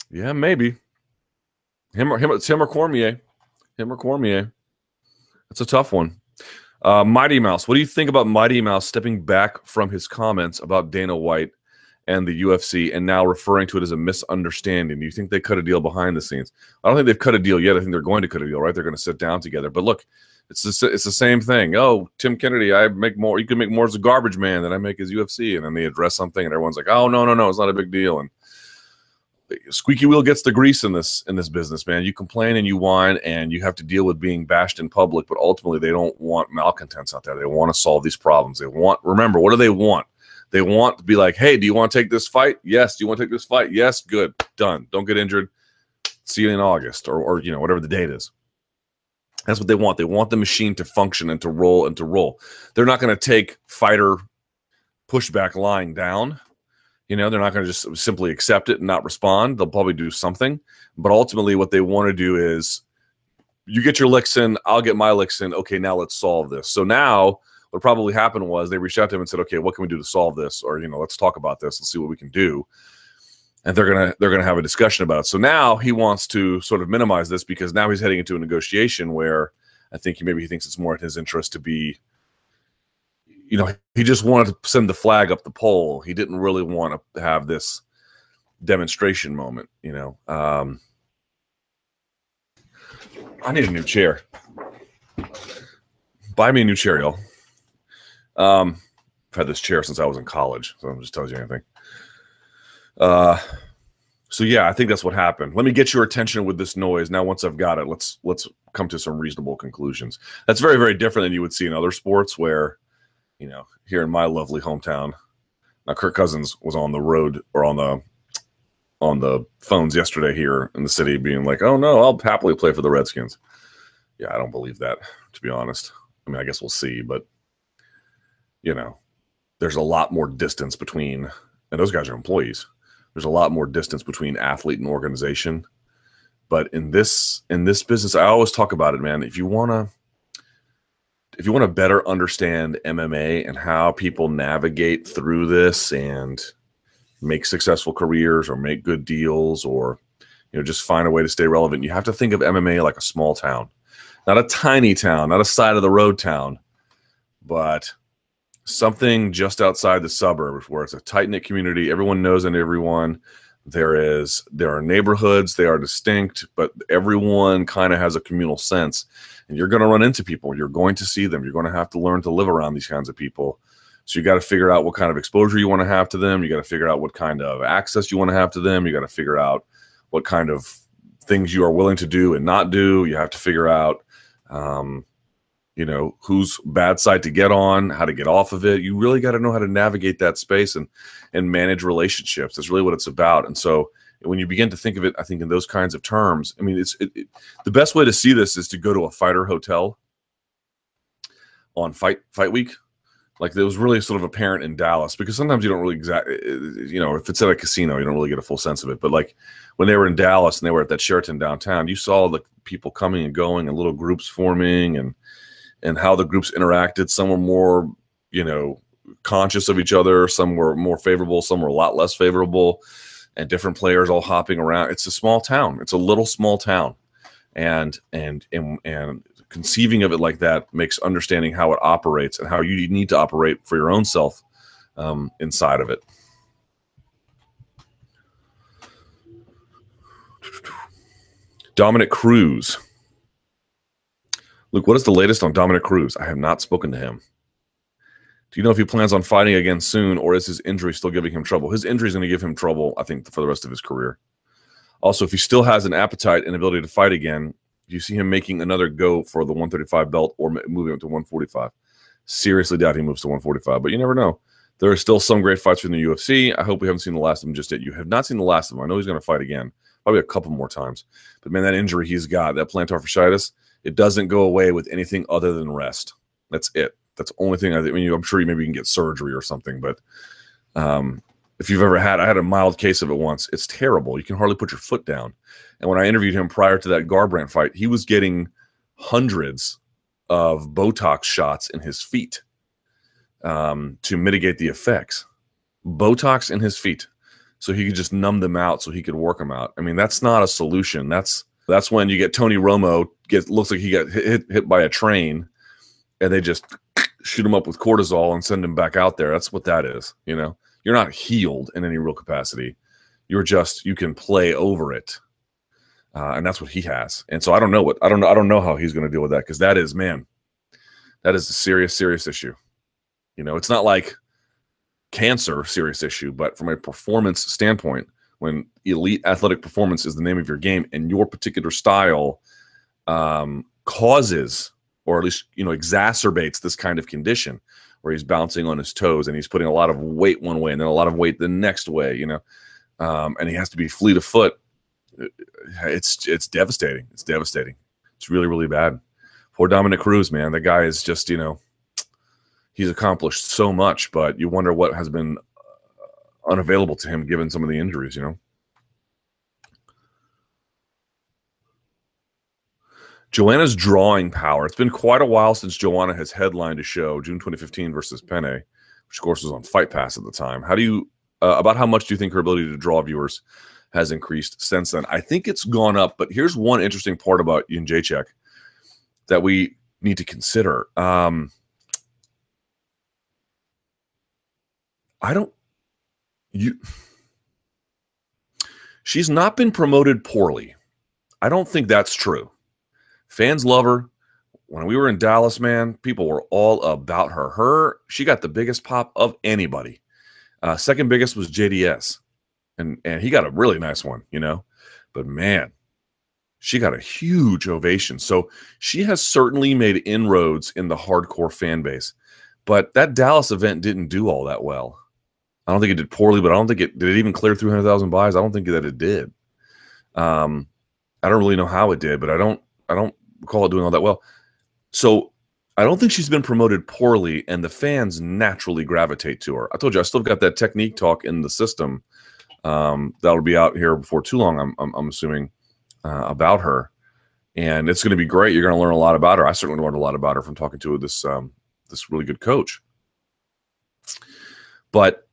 Speaker 1: yeah, maybe him or him. It's him or Cormier. Him or Cormier. That's a tough one. Uh, Mighty Mouse. What do you think about Mighty Mouse stepping back from his comments about Dana White and the UFC and now referring to it as a misunderstanding? Do you think they cut a deal behind the scenes? I don't think they've cut a deal yet. I think they're going to cut a deal, right? They're going to sit down together. But look, it's the, it's the same thing. Oh, Tim Kennedy, I make more. You can make more as a garbage man than I make as UFC. And then they address something, and everyone's like, "Oh, no, no, no, it's not a big deal." And squeaky wheel gets the grease in this in this business, man. You complain and you whine, and you have to deal with being bashed in public. But ultimately, they don't want malcontents out there. They want to solve these problems. They want. Remember, what do they want? They want to be like, "Hey, do you want to take this fight? Yes. Do you want to take this fight? Yes. Good. Done. Don't get injured. See you in August, or or you know whatever the date is." That's what they want. They want the machine to function and to roll and to roll. They're not going to take fighter pushback lying down. You know, they're not going to just simply accept it and not respond. They'll probably do something. But ultimately, what they want to do is you get your licks in, I'll get my licks in. Okay, now let's solve this. So now what probably happened was they reached out to him and said, okay, what can we do to solve this? Or, you know, let's talk about this. Let's see what we can do and they're gonna they're gonna have a discussion about it. So now he wants to sort of minimize this because now he's heading into a negotiation where I think he maybe he thinks it's more in his interest to be, you know, he just wanted to send the flag up the pole. He didn't really want to have this demonstration moment, you know. Um, I need a new chair. Buy me a new chair, y'all. Um, I've had this chair since I was in college, so I'm just telling you anything. Uh, so yeah, I think that's what happened. Let me get your attention with this noise. Now, once I've got it, let's let's come to some reasonable conclusions. That's very very different than you would see in other sports, where you know here in my lovely hometown. Now, Kirk Cousins was on the road or on the on the phones yesterday here in the city, being like, "Oh no, I'll happily play for the Redskins." Yeah, I don't believe that to be honest. I mean, I guess we'll see, but you know, there's a lot more distance between, and those guys are employees there's a lot more distance between athlete and organization. But in this in this business, I always talk about it, man. If you wanna if you want to better understand MMA and how people navigate through this and make successful careers or make good deals or you know just find a way to stay relevant, you have to think of MMA like a small town. Not a tiny town, not a side of the road town, but something just outside the suburbs where it's a tight knit community. Everyone knows and everyone. There is there are neighborhoods. They are distinct, but everyone kind of has a communal sense. And you're going to run into people. You're going to see them. You're going to have to learn to live around these kinds of people. So you got to figure out what kind of exposure you want to have to them. You got to figure out what kind of access you want to have to them. You got to figure out what kind of things you are willing to do and not do. You have to figure out um, you know whose bad side to get on how to get off of it. You really got to know how to navigate that space and and manage relationships. That's really what it's about. And so when you begin to think of it i think in those kinds of terms i mean it's it, it, the best way to see this is to go to a fighter hotel on fight fight week. Like it was really sort of apparent in dallas because sometimes you don't really exactly eh, eh, you know if it's at a casino you don't really get a full sense of it. But like when they were in dallas and they were at that sheraton downtown you saw the people coming and going and little groups forming and and how the groups interacted. Some were more, you know, conscious of each other. Some were more favorable. Some were a lot less favorable, and different players all hopping around. It's a small town. It's a little small town, and and and and conceiving of it like that makes understanding how it operates and how you need to operate for your own self um, inside of it. Dominick Cruz Luke, what is the latest on Dominick Cruz? I have not spoken to him. Do you know if he plans on fighting again soon, or is his injury still giving him trouble? His injury is going to give him trouble, I think, for the rest of his career. Also, if he still has an appetite and ability to fight again, do you see him making another go for the 135 belt or moving up to 145? Seriously doubt he moves to 145, but you never know. There are still some great fights in the UFC. I hope we haven't seen the last of him just yet. You have not seen the last of him. I know he's going to fight again, probably a couple more times. But man, that injury he's got, that plantar fasciitis, it doesn't go away with anything other than rest. That's it. That's the only thing. I, I mean, I'm sure you maybe can get surgery or something, but um, if you've ever had, I had a mild case of it once. It's terrible. You can hardly put your foot down. And when I interviewed him prior to that Garbrandt fight, he was getting hundreds of Botox shots in his feet um, to mitigate the effects. Botox in his feet, so he could just numb them out, so he could work them out. I mean, that's not a solution. That's that's when you get Tony Romo get looks like he got hit hit by a train, and they just shoot him up with cortisol and send him back out there. That's what that is. You know, you're not healed in any real capacity. You're just you can play over it, uh, and that's what he has. And so I don't know what I don't know. I don't know how he's going to deal with that because that is man, that is a serious serious issue. You know, it's not like cancer serious issue, but from a performance standpoint, when elite athletic performance is the name of your game and your particular style um, causes or at least you know exacerbates this kind of condition where he's bouncing on his toes and he's putting a lot of weight one way and then a lot of weight the next way you know? Um, and he has to be fleet of foot. It's it's devastating. It's devastating. It's really really bad. Poor dominick cruz man. The guy is just you know he's accomplished so much but you wonder what has been unavailable to him given some of the injuries, you know. Joanna's drawing power. It's been quite a while since Joanna has headlined a show, June 2015 versus Penne, which of course was on Fight Pass at the time. How do you uh, about how much do you think her ability to draw viewers has increased since then? I think it's gone up, but here's one interesting part about Jędrzejczyk that we need to consider. Um, I don't you she's not been promoted poorly. I don't think that's true. Fans love her. When we were in Dallas, man, people were all about her. Her, she got the biggest pop of anybody. Uh, second biggest was JDS, and and he got a really nice one, you know. But man, she got a huge ovation. So she has certainly made inroads in the hardcore fan base. But that Dallas event didn't do all that well. I don't think it did poorly, but I don't think it did it even clear 300,000 buys. I don't think that it did. Um, I don't really know how it did, but I don't I don't recall it doing all that well. So I don't think she's been promoted poorly, and the fans naturally gravitate to her. I told you I still got that technique talk in the system Um, that'll be out here before too long. I'm I'm, I'm assuming uh, about her, and it's going to be great. You're going to learn a lot about her. I certainly learned a lot about her from talking to this um, this really good coach. But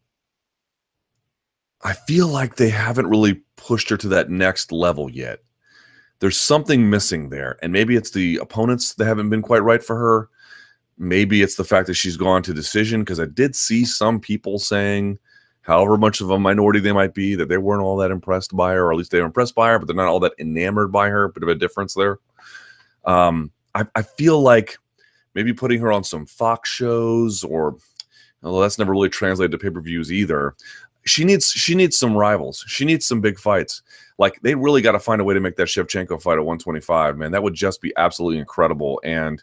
Speaker 1: I feel like they haven't really pushed her to that next level yet. There's something missing there. And maybe it's the opponents that haven't been quite right for her. Maybe it's the fact that she's gone to decision because I did see some people saying, however much of a minority they might be, that they weren't all that impressed by her, or at least they were impressed by her, but they're not all that enamored by her. Bit of a difference there. Um, I, I feel like maybe putting her on some Fox shows or although that's never really translated to pay-per-views either she needs she needs some rivals. She needs some big fights. Like they really got to find a way to make that Shevchenko fight at 125. Man, that would just be absolutely incredible. And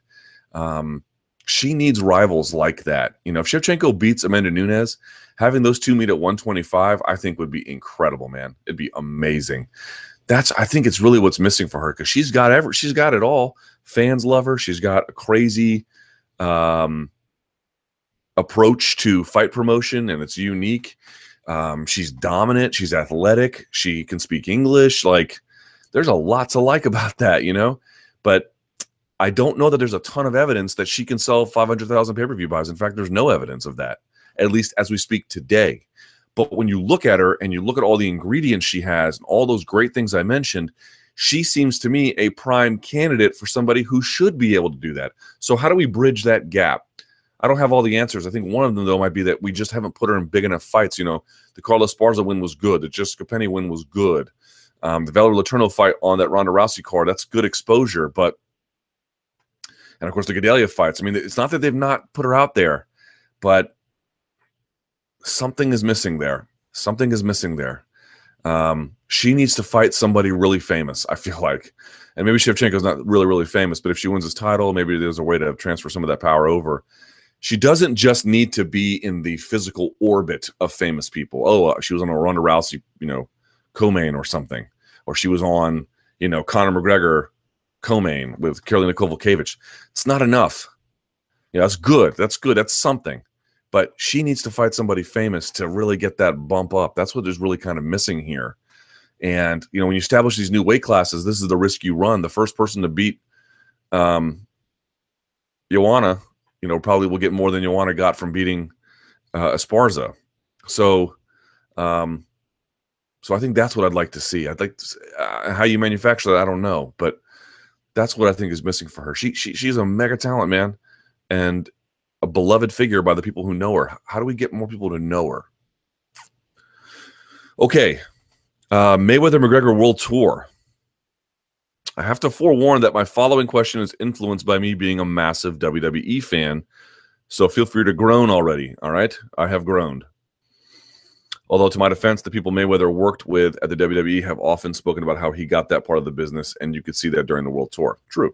Speaker 1: um, she needs rivals like that. You know, if Shevchenko beats Amanda Nunes, having those two meet at 125, I think would be incredible. Man, it'd be amazing. That's I think it's really what's missing for her because she's got ever she's got it all. Fans love her. She's got a crazy. Um, approach to fight promotion and it's unique um, she's dominant. She's athletic. She can speak English. Like, there's a lot to like about that, you know. But I don't know that there's a ton of evidence that she can sell 500,000 pay per view buys. In fact, there's no evidence of that, at least as we speak today. But when you look at her and you look at all the ingredients she has and all those great things I mentioned, she seems to me a prime candidate for somebody who should be able to do that. So, how do we bridge that gap? I don't have all the answers. I think one of them though might be that we just haven't put her in big enough fights. You know, the Carla Esparza win was good. The Jessica Penne win was good. Um, the Valerie Letourneau fight on that Ronda Rousey card, that's good exposure. But and of course the Gadelha fights. I mean, it's not that they've not put her out there, but something is missing there. Something is missing there. Um, she needs to fight somebody really famous. I feel like, and maybe Shevchenko's not really really famous, but if she wins this title, maybe there's a way to transfer some of that power over she doesn't just need to be in the physical orbit of famous people. Oh, uh, she was on a Ronda Rousey, you know, co-main or something, or she was on, you know, Conor McGregor co-main with Karolina Kowalkiewicz. It's not enough. You know, that's good. That's good. That's something. But she needs to fight somebody famous to really get that bump up. That's what is really kind of missing here. And you know, when you establish these new weight classes, this is the risk you run. The first person to beat um, Joanna you know, probably will get more than Joanna got from beating uh, Esparza. So, um, so I think that's what I'd like to see. I'd like to, uh, how you manufacture that. I don't know, but that's what I think is missing for her. She, she she's a mega talent, man, and a beloved figure by the people who know her. How do we get more people to know her? Okay, uh, Mayweather McGregor World Tour. I have to forewarn that my following question is influenced by me being a massive WWE fan. So feel free to groan already. All right. I have groaned. Although, to my defense, the people Mayweather worked with at the WWE have often spoken about how he got that part of the business, and you could see that during the World Tour. True.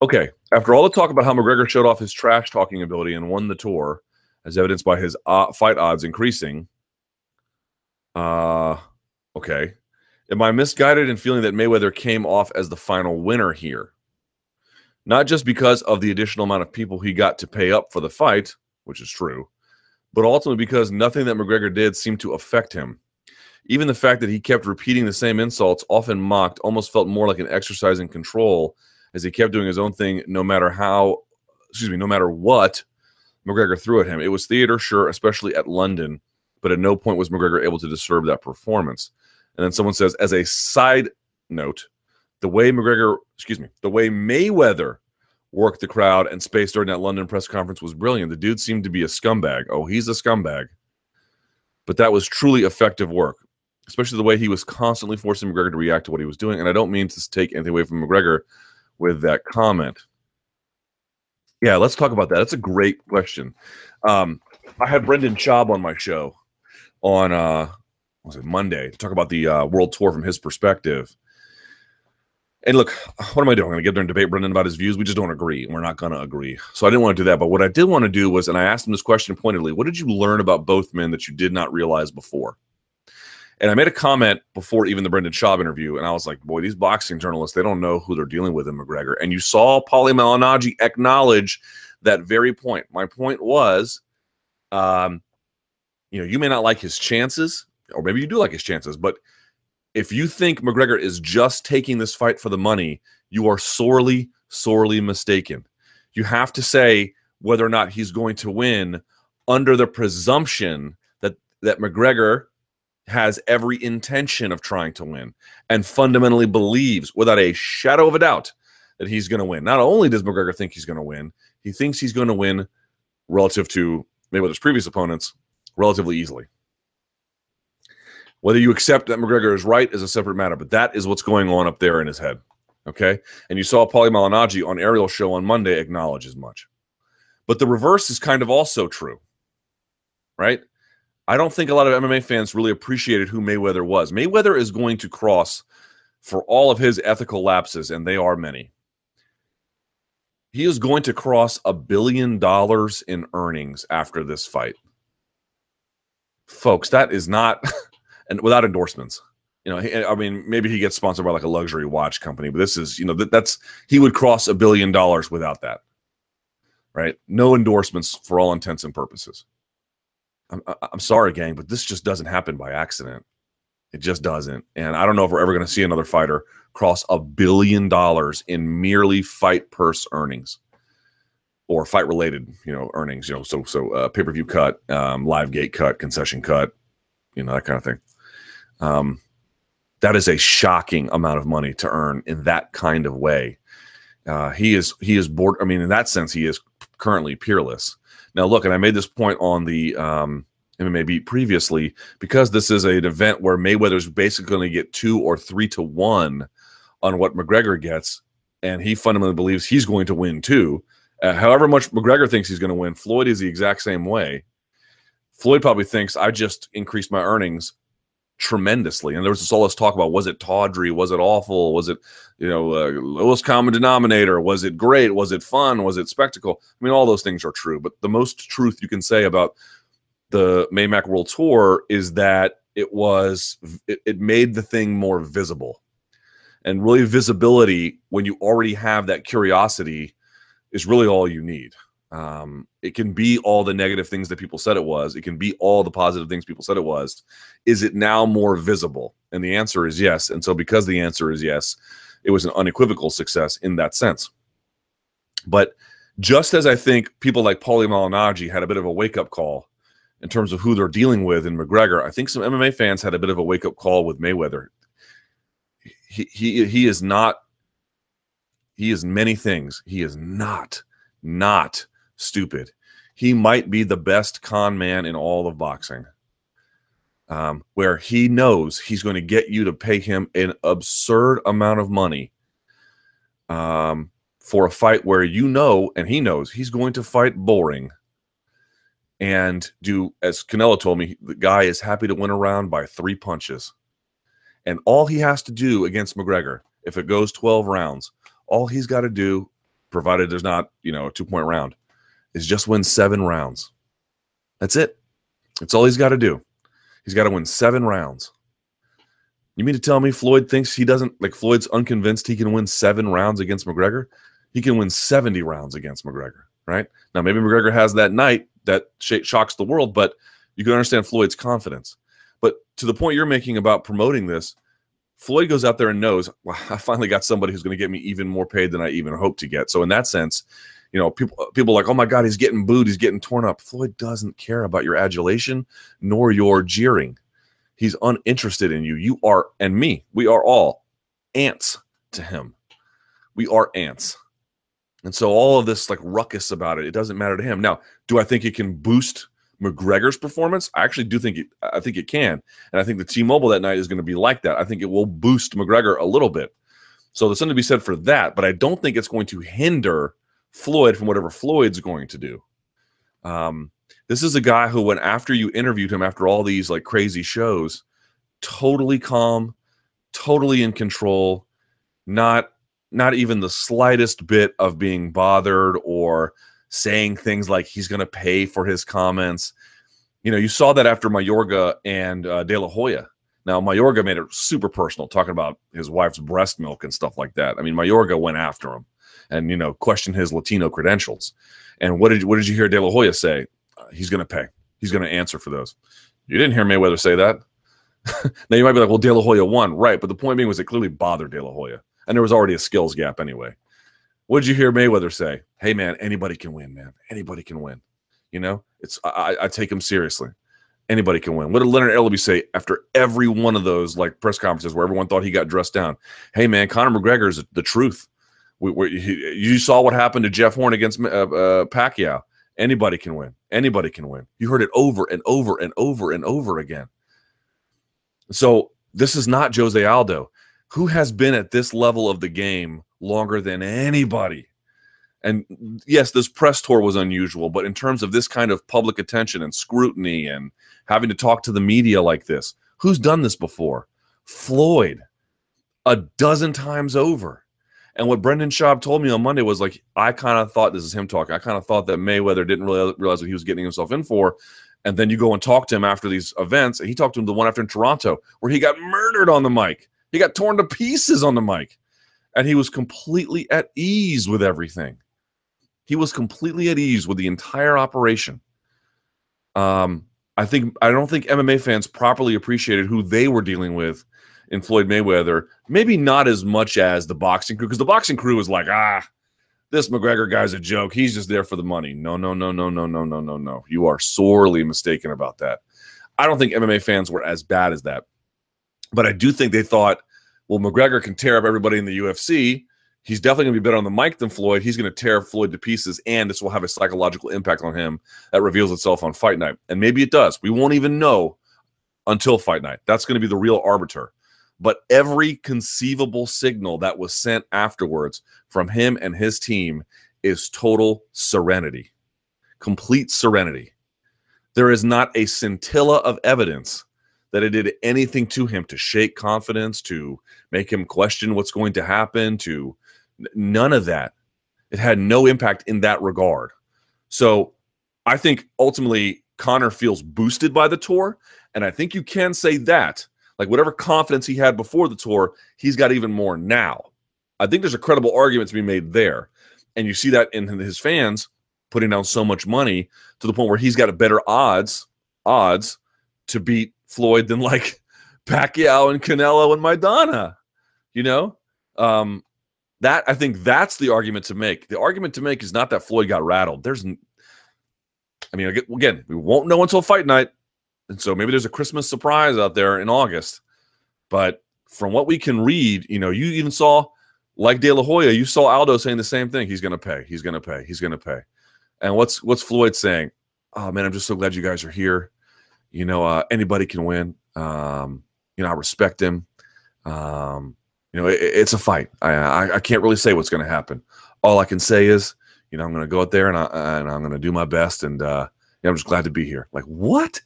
Speaker 1: Okay. After all the talk about how McGregor showed off his trash talking ability and won the tour, as evidenced by his uh, fight odds increasing, uh, okay. Am I misguided in feeling that Mayweather came off as the final winner here? Not just because of the additional amount of people he got to pay up for the fight, which is true, but ultimately because nothing that McGregor did seemed to affect him. Even the fact that he kept repeating the same insults, often mocked, almost felt more like an exercise in control as he kept doing his own thing no matter how, excuse me, no matter what McGregor threw at him. It was theater, sure, especially at London, but at no point was McGregor able to disturb that performance. And then someone says, as a side note, the way McGregor, excuse me, the way Mayweather worked the crowd and space during that London press conference was brilliant. The dude seemed to be a scumbag. Oh, he's a scumbag. But that was truly effective work, especially the way he was constantly forcing McGregor to react to what he was doing. And I don't mean to take anything away from McGregor with that comment. Yeah, let's talk about that. That's a great question. Um, I had Brendan Schaub on my show on uh, was it Monday to talk about the uh, world tour from his perspective. And look, what am I doing? I'm going to get there and debate Brendan about his views. We just don't agree. We're not going to agree. So I didn't want to do that. But what I did want to do was, and I asked him this question pointedly what did you learn about both men that you did not realize before? And I made a comment before even the Brendan Schaub interview, and I was like, boy, these boxing journalists, they don't know who they're dealing with in McGregor. And you saw Paulie Malignaggi acknowledge that very point. My point was, um, you know, you may not like his chances, or maybe you do like his chances, but if you think McGregor is just taking this fight for the money, you are sorely, sorely mistaken. You have to say whether or not he's going to win under the presumption that that McGregor has every intention of trying to win and fundamentally believes without a shadow of a doubt that he's going to win. Not only does McGregor think he's going to win, he thinks he's going to win relative to Mayweather's previous opponents relatively easily. Whether you accept that McGregor is right is a separate matter, but that is what's going on up there in his head. Okay. And you saw Paulie Malignaggi on Ariel's show on Monday acknowledge as much. But the reverse is kind of also true, right? I don't think a lot of MMA fans really appreciated who Mayweather was. Mayweather is going to cross for all of his ethical lapses, and they are many. He is going to cross a billion dollars in earnings after this fight. Folks, that is not, and without endorsements. You know, I mean, maybe he gets sponsored by like a luxury watch company, but this is, you know, that, that's he would cross a billion dollars without that, right? No endorsements for all intents and purposes. I'm, I'm sorry, gang, but this just doesn't happen by accident. It just doesn't. And I don't know if we're ever going to see another fighter cross a billion dollars in merely fight purse earnings or fight related, you know, earnings, you know, so, so uh, pay per view cut, um, live gate cut, concession cut, you know, that kind of thing. Um, that is a shocking amount of money to earn in that kind of way. Uh, he is, he is bored. I mean, in that sense, he is currently peerless. Now, look, and I made this point on the um, MMA beat previously because this is an event where Mayweather's basically going to get two or three to one on what McGregor gets, and he fundamentally believes he's going to win too. Uh, however much McGregor thinks he's going to win, Floyd is the exact same way. Floyd probably thinks I just increased my earnings tremendously. And there was this all this talk about was it tawdry? Was it awful? Was it, you know, uh, lowest common denominator? Was it great? Was it fun? Was it spectacle? I mean, all those things are true. But the most truth you can say about the Maymac World Tour is that it was, it, it made the thing more visible. And really, visibility, when you already have that curiosity, is really all you need. Um, it can be all the negative things that people said it was. It can be all the positive things people said it was. Is it now more visible? And the answer is yes. And so, because the answer is yes, it was an unequivocal success in that sense. But just as I think people like Paulie Malignaggi had a bit of a wake up call in terms of who they're dealing with in McGregor, I think some MMA fans had a bit of a wake up call with Mayweather. He, he, he is not, he is many things. He is not, not stupid. He might be the best con man in all of boxing. Um, where he knows he's going to get you to pay him an absurd amount of money um, for a fight where you know and he knows he's going to fight boring and do as Canelo told me the guy is happy to win a round by three punches and all he has to do against McGregor if it goes 12 rounds all he's got to do provided there's not you know a two point round is just win seven rounds. That's it. That's all he's got to do. He's got to win seven rounds. You mean to tell me Floyd thinks he doesn't like Floyd's unconvinced he can win seven rounds against McGregor? He can win 70 rounds against McGregor, right? Now, maybe McGregor has that night that sh- shocks the world, but you can understand Floyd's confidence. But to the point you're making about promoting this, Floyd goes out there and knows, well, I finally got somebody who's going to get me even more paid than I even hoped to get. So, in that sense, you know, people people like, oh my God, he's getting booed, he's getting torn up. Floyd doesn't care about your adulation nor your jeering. He's uninterested in you. You are, and me, we are all ants to him. We are ants. And so all of this like ruckus about it, it doesn't matter to him. Now, do I think it can boost McGregor's performance? I actually do think it I think it can. And I think the T-Mobile that night is going to be like that. I think it will boost McGregor a little bit. So there's something to be said for that, but I don't think it's going to hinder Floyd from whatever Floyd's going to do. Um, this is a guy who, when after you interviewed him after all these like crazy shows, totally calm, totally in control, not not even the slightest bit of being bothered or saying things like he's going to pay for his comments. You know, you saw that after Mayorga and uh, De La Hoya. Now, Mayorga made it super personal, talking about his wife's breast milk and stuff like that. I mean, Mayorga went after him and you know question his Latino credentials. And what did what did you hear De La Hoya say? Uh, he's going to pay. He's going to answer for those. You didn't hear Mayweather say that. now you might be like, well, De La Hoya won, right? But the point being was it clearly bothered De La Hoya, and there was already a skills gap anyway. What did you hear Mayweather say? Hey, man, anybody can win, man. Anybody can win. You know, it's I, I take him seriously. Anybody can win. What did Leonard Ellerbe say after every one of those like press conferences where everyone thought he got dressed down? Hey, man, Conor McGregor is the truth. We, we, he, you saw what happened to Jeff Horn against uh, uh, Pacquiao. Anybody can win. Anybody can win. You heard it over and over and over and over again. So this is not Jose Aldo, who has been at this level of the game longer than anybody. And yes, this press tour was unusual, but in terms of this kind of public attention and scrutiny and having to talk to the media like this, who's done this before? Floyd, a dozen times over. And what Brendan Schaub told me on Monday was like, I kind of thought this is him talking. I kind of thought that Mayweather didn't really realize what he was getting himself in for. And then you go and talk to him after these events, and he talked to him the one after in Toronto, where he got murdered on the mic. He got torn to pieces on the mic. And he was completely at ease with everything. He was completely at ease with the entire operation. Um, I think I don't think MMA fans properly appreciated who they were dealing with in Floyd Mayweather. Maybe not as much as the boxing crew, because the boxing crew was like, ah, this McGregor guy's a joke. He's just there for the money. No, no, no, no, no, no, no, no, no. You are sorely mistaken about that. I don't think MMA fans were as bad as that. But I do think they thought, well, McGregor can tear up everybody in the UFC. He's definitely going to be better on the mic than Floyd. He's going to tear Floyd to pieces, and this will have a psychological impact on him that reveals itself on fight night. And maybe it does. We won't even know until fight night. That's going to be the real arbiter. But every conceivable signal that was sent afterwards from him and his team is total serenity, complete serenity. There is not a scintilla of evidence that it did anything to him to shake confidence, to make him question what's going to happen, to none of that. It had no impact in that regard. So I think ultimately Conor feels boosted by the tour. And I think you can say that like whatever confidence he had before the tour, he's got even more now. I think there's a credible argument to be made there. And you see that in his fans putting down so much money to the point where he's got a better odds odds to beat Floyd than like Pacquiao and Canelo and Maidana. You know? Um that I think that's the argument to make. The argument to make is not that Floyd got rattled. There's I mean, again, we won't know until fight night. And so maybe there's a Christmas surprise out there in August. But from what we can read, you know, you even saw, like De La Hoya, you saw Aldo saying the same thing. He's going to pay. He's going to pay. He's going to pay. And what's what's Floyd saying? Oh man, I'm just so glad you guys are here. You know, uh, anybody can win. Um, you know, I respect him. Um, you know, it, it's a fight. I, I, I can't really say what's going to happen. All I can say is, you know, I'm going to go out there and, I, and I'm going to do my best. And uh, I'm just glad to be here. Like what?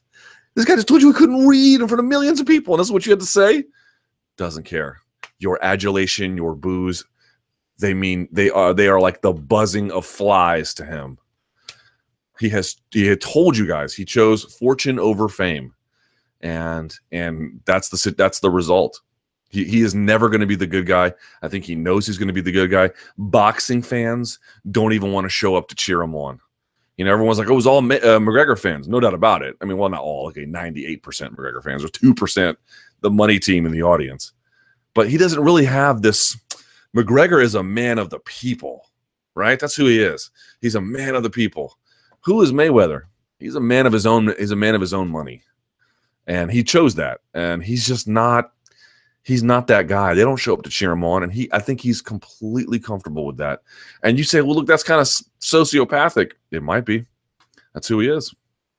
Speaker 1: This guy just told you he couldn't read in front of millions of people, and that's what you had to say. Doesn't care. Your adulation, your boos, they mean they are they are like the buzzing of flies to him. He has he had told you guys he chose fortune over fame, and and that's the that's the result. He, he is never going to be the good guy. I think he knows he's going to be the good guy. Boxing fans don't even want to show up to cheer him on. You know, everyone's like, oh, it was all uh, McGregor fans. No doubt about it. I mean, well, not all, a 98% McGregor fans or 2% the money team in the audience. But he doesn't really have this. McGregor is a man of the people, right? That's who he is. He's a man of the people. Who is Mayweather? He's a man of his own. He's a man of his own money. And he chose that. And he's just not he's not that guy. They don't show up to cheer him on, and he I think he's completely comfortable with that. And you say, well, look, that's kind of sociopathic. It might be. That's who he is.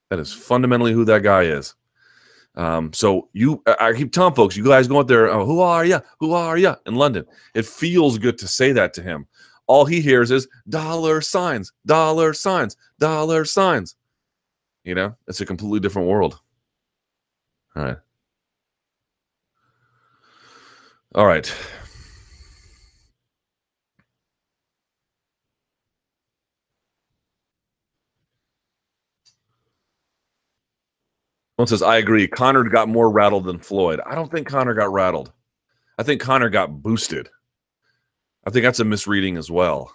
Speaker 1: That is fundamentally who that guy is. Um, so you, I keep telling folks, you guys go out there. Oh, who are you? Who are you? In London, it feels good to say that to him. All he hears is dollar signs, dollar signs, dollar signs. You know, it's a completely different world. All right. All right. One says, I agree. Conor got more rattled than Floyd. I don't think Conor got rattled. I think Conor got boosted. I think that's a misreading as well.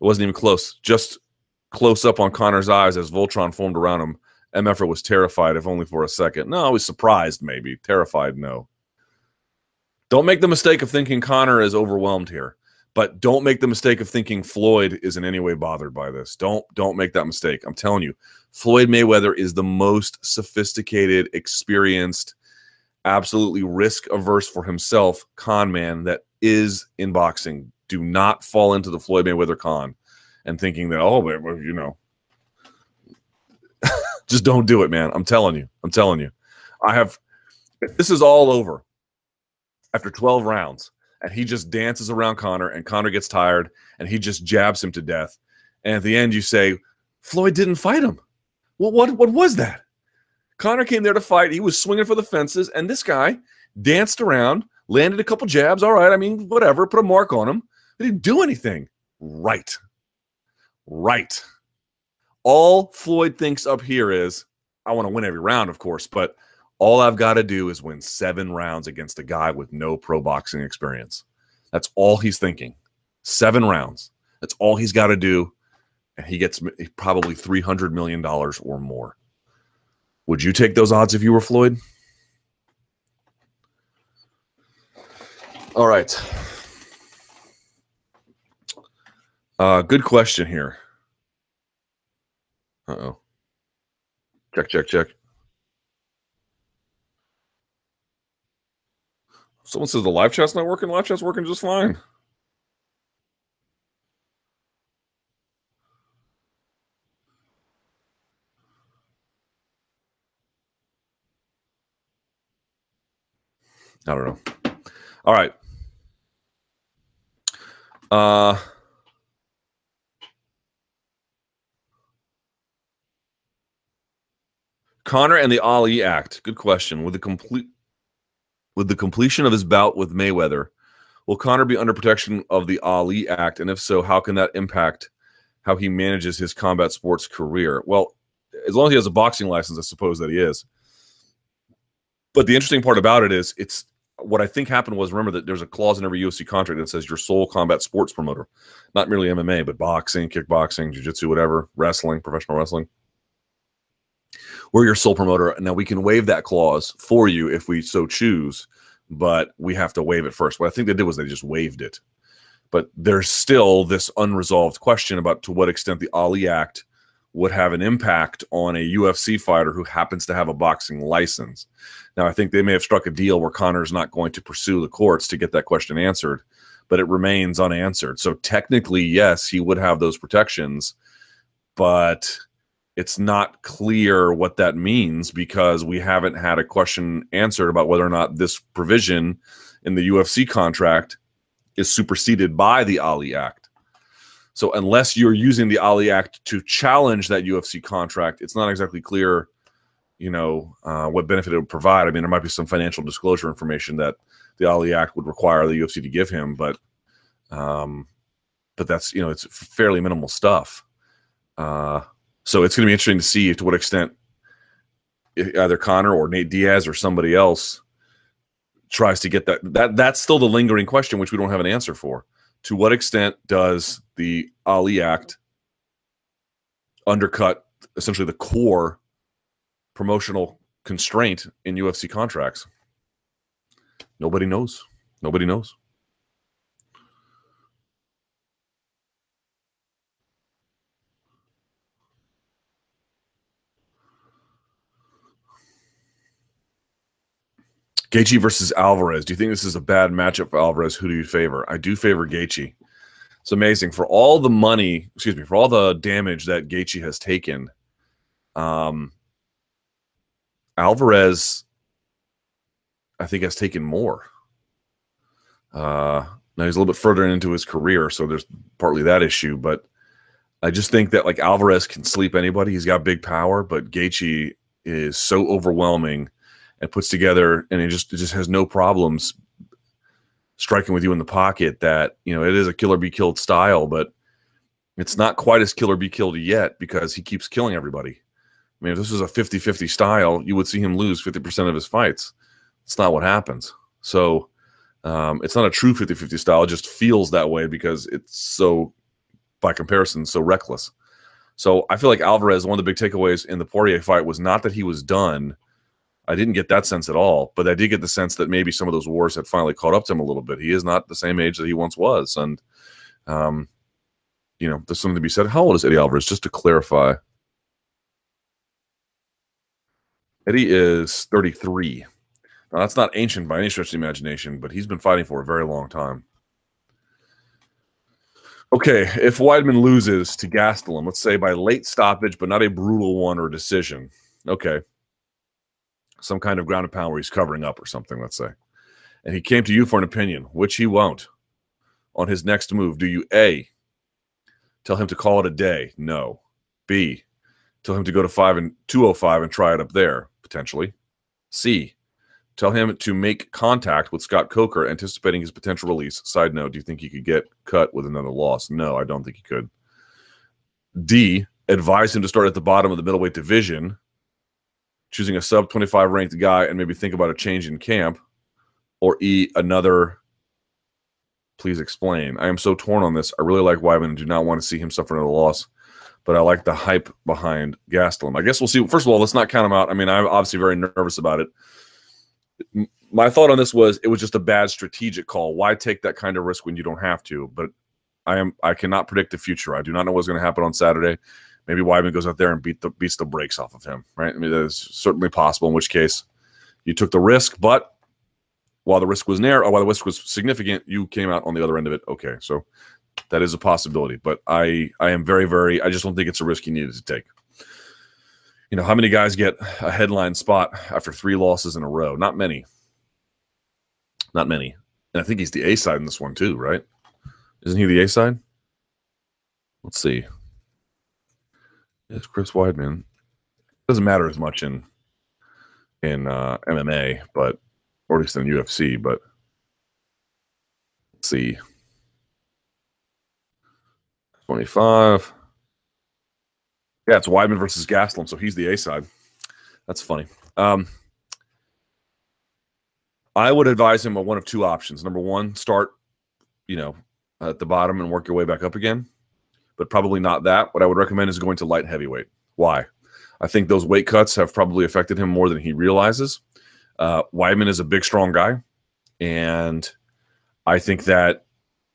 Speaker 1: It wasn't even close. Just close up on Conor's eyes as Voltron formed around him MFer was terrified, if only for a second. No, I was surprised, maybe. Terrified, no. Don't make the mistake of thinking Conor is overwhelmed here, but don't make the mistake of thinking Floyd is in any way bothered by this. Don't don't make that mistake. I'm telling you, Floyd Mayweather is the most sophisticated, experienced, absolutely risk averse for himself con man that is in boxing. Do not fall into the Floyd Mayweather con and thinking that oh, you know, just don't do it, man. I'm telling you. I'm telling you. I have. This is all over after 12 rounds and he just dances around Conor and Conor gets tired and he just jabs him to death. And at the end you say Floyd didn't fight him. Well what what was that? Conor came there to fight. He was swinging for the fences and this guy danced around, landed a couple jabs. All right, I mean whatever, put a mark on him. He didn't do anything. Right. Right. All Floyd thinks up here is I want to win every round, of course, but all I've got to do is win seven rounds against a guy with no pro boxing experience. That's all he's thinking. Seven rounds. That's all he's got to do. And he gets probably $300 million or more. Would you take those odds if you were Floyd? All right. Uh, good question here. Uh oh. Check, check, check. Someone says the live chat's not working. Live chat's working just fine. I don't know. All right. Uh Conor and the Ali Act. Good question. With the complete with the completion of his bout with Mayweather, will Conor be under protection of the Ali Act? And if so, how can that impact how he manages his combat sports career? Well, as long as he has a boxing license, I suppose that he is. But the interesting part about it is, it's what I think happened was remember that there's a clause in every UFC contract that says your sole combat sports promoter, not merely MMA, but boxing, kickboxing, jiu-jitsu, whatever, wrestling, professional wrestling we're your sole promoter. Now we can waive that clause for you if we so choose, but we have to waive it first. What I think they did was they just waived it. But there's still this unresolved question about to what extent the Ali Act would have an impact on a UFC fighter who happens to have a boxing license. Now, I think they may have struck a deal where Conor's not going to pursue the courts to get that question answered, but it remains unanswered. So technically, yes, he would have those protections, but it's not clear what that means because we haven't had a question answered about whether or not this provision in the UFC contract is superseded by the Ali Act. So unless you're using the Ali Act to challenge that UFC contract, it's not exactly clear, you know, uh, what benefit it would provide. I mean, there might be some financial disclosure information that the Ali Act would require the UFC to give him, but, um, but that's you know, it's fairly minimal stuff. Uh, so it's going to be interesting to see to what extent either Conor or Nate Diaz or somebody else tries to get that. That that's still the lingering question, which we don't have an answer for. To what extent does the Ali Act undercut essentially the core promotional constraint in UFC contracts? Nobody knows. Nobody knows. Gaethje versus Alvarez. Do you think this is a bad matchup for Alvarez? Who do you favor? I do favor Gaethje. It's amazing for all the money, excuse me, for all the damage that Gaethje has taken. Um, Alvarez, I think, has taken more. Uh, now he's a little bit further into his career, so there's partly that issue. But I just think that like Alvarez can sleep anybody. He's got big power, but Gaethje is so overwhelming and puts together, and it just it just has no problems striking with you in the pocket. That you know it is a killer be killed style, but it's not quite as killer be killed yet because he keeps killing everybody. I mean, if this was a 50 50 style, you would see him lose 50% of his fights. It's not what happens. So um, it's not a true 50 50 style. It just feels that way because it's so, by comparison, so reckless. So I feel like Alvarez, one of the big takeaways in the Poirier fight was not that he was done. I didn't get that sense at all, but I did get the sense that maybe some of those wars had finally caught up to him a little bit. He is not the same age that he once was, and um, you know, there's something to be said. How old is Eddie Alvarez? Just to clarify, Eddie is 33. Now, that's not ancient by any stretch of the imagination, but he's been fighting for a very long time. Okay, if Weidman loses to Gastelum, let's say by late stoppage, but not a brutal one or decision. Okay. Some kind of ground and pound where he's covering up or something, let's say. And he came to you for an opinion, which he won't, on his next move. Do you A, tell him to call it a day? No. B, tell him to go to five and 205 and try it up there, potentially. C, Tell him to make contact with Scott Coker, anticipating his potential release. Side note: Do you think he could get cut with another loss? No, I don't think he could. D. Advise him to start at the bottom of the middleweight division, choosing a sub twenty five ranked guy, and maybe think about a change in camp. Or E. Another. Please explain. I am so torn on this. I really like Weidman and do not want to see him suffer another loss but I like the hype behind Gastelum. I guess we'll see. First of all, let's not count him out. I mean, I'm obviously very nervous about it my thought on this was it was just a bad strategic call. Why take that kind of risk when you don't have to? But I am I cannot predict the future. I do not know what's going to happen on Saturday. Maybe Weidman goes out there and beat the beats the brakes off of him. Right? I mean, that is certainly possible. In which case, you took the risk, but while the risk was narrow, or while the risk was significant, you came out on the other end of it. Okay, so that is a possibility. But I I am very very I just don't think it's a risk you needed to take you know, how many guys get a headline spot after three losses in a row? Not many. Not many. And I think he's the A side in this one too, right? Isn't he the A side? Let's see. It's Chris Weidman. Doesn't matter as much in in uh, MMA, but or at least in UFC. But let's see. Twenty five. Yeah, it's Weidman versus Gastelum, so he's the A side. That's funny. Um, I would advise him on one of two options. Number one, start, you know, at the bottom and work your way back up again, but probably not that. What I would recommend is going to light heavyweight. Why? I think those weight cuts have probably affected him more than he realizes. Uh, Weidman is a big, strong guy, and I think that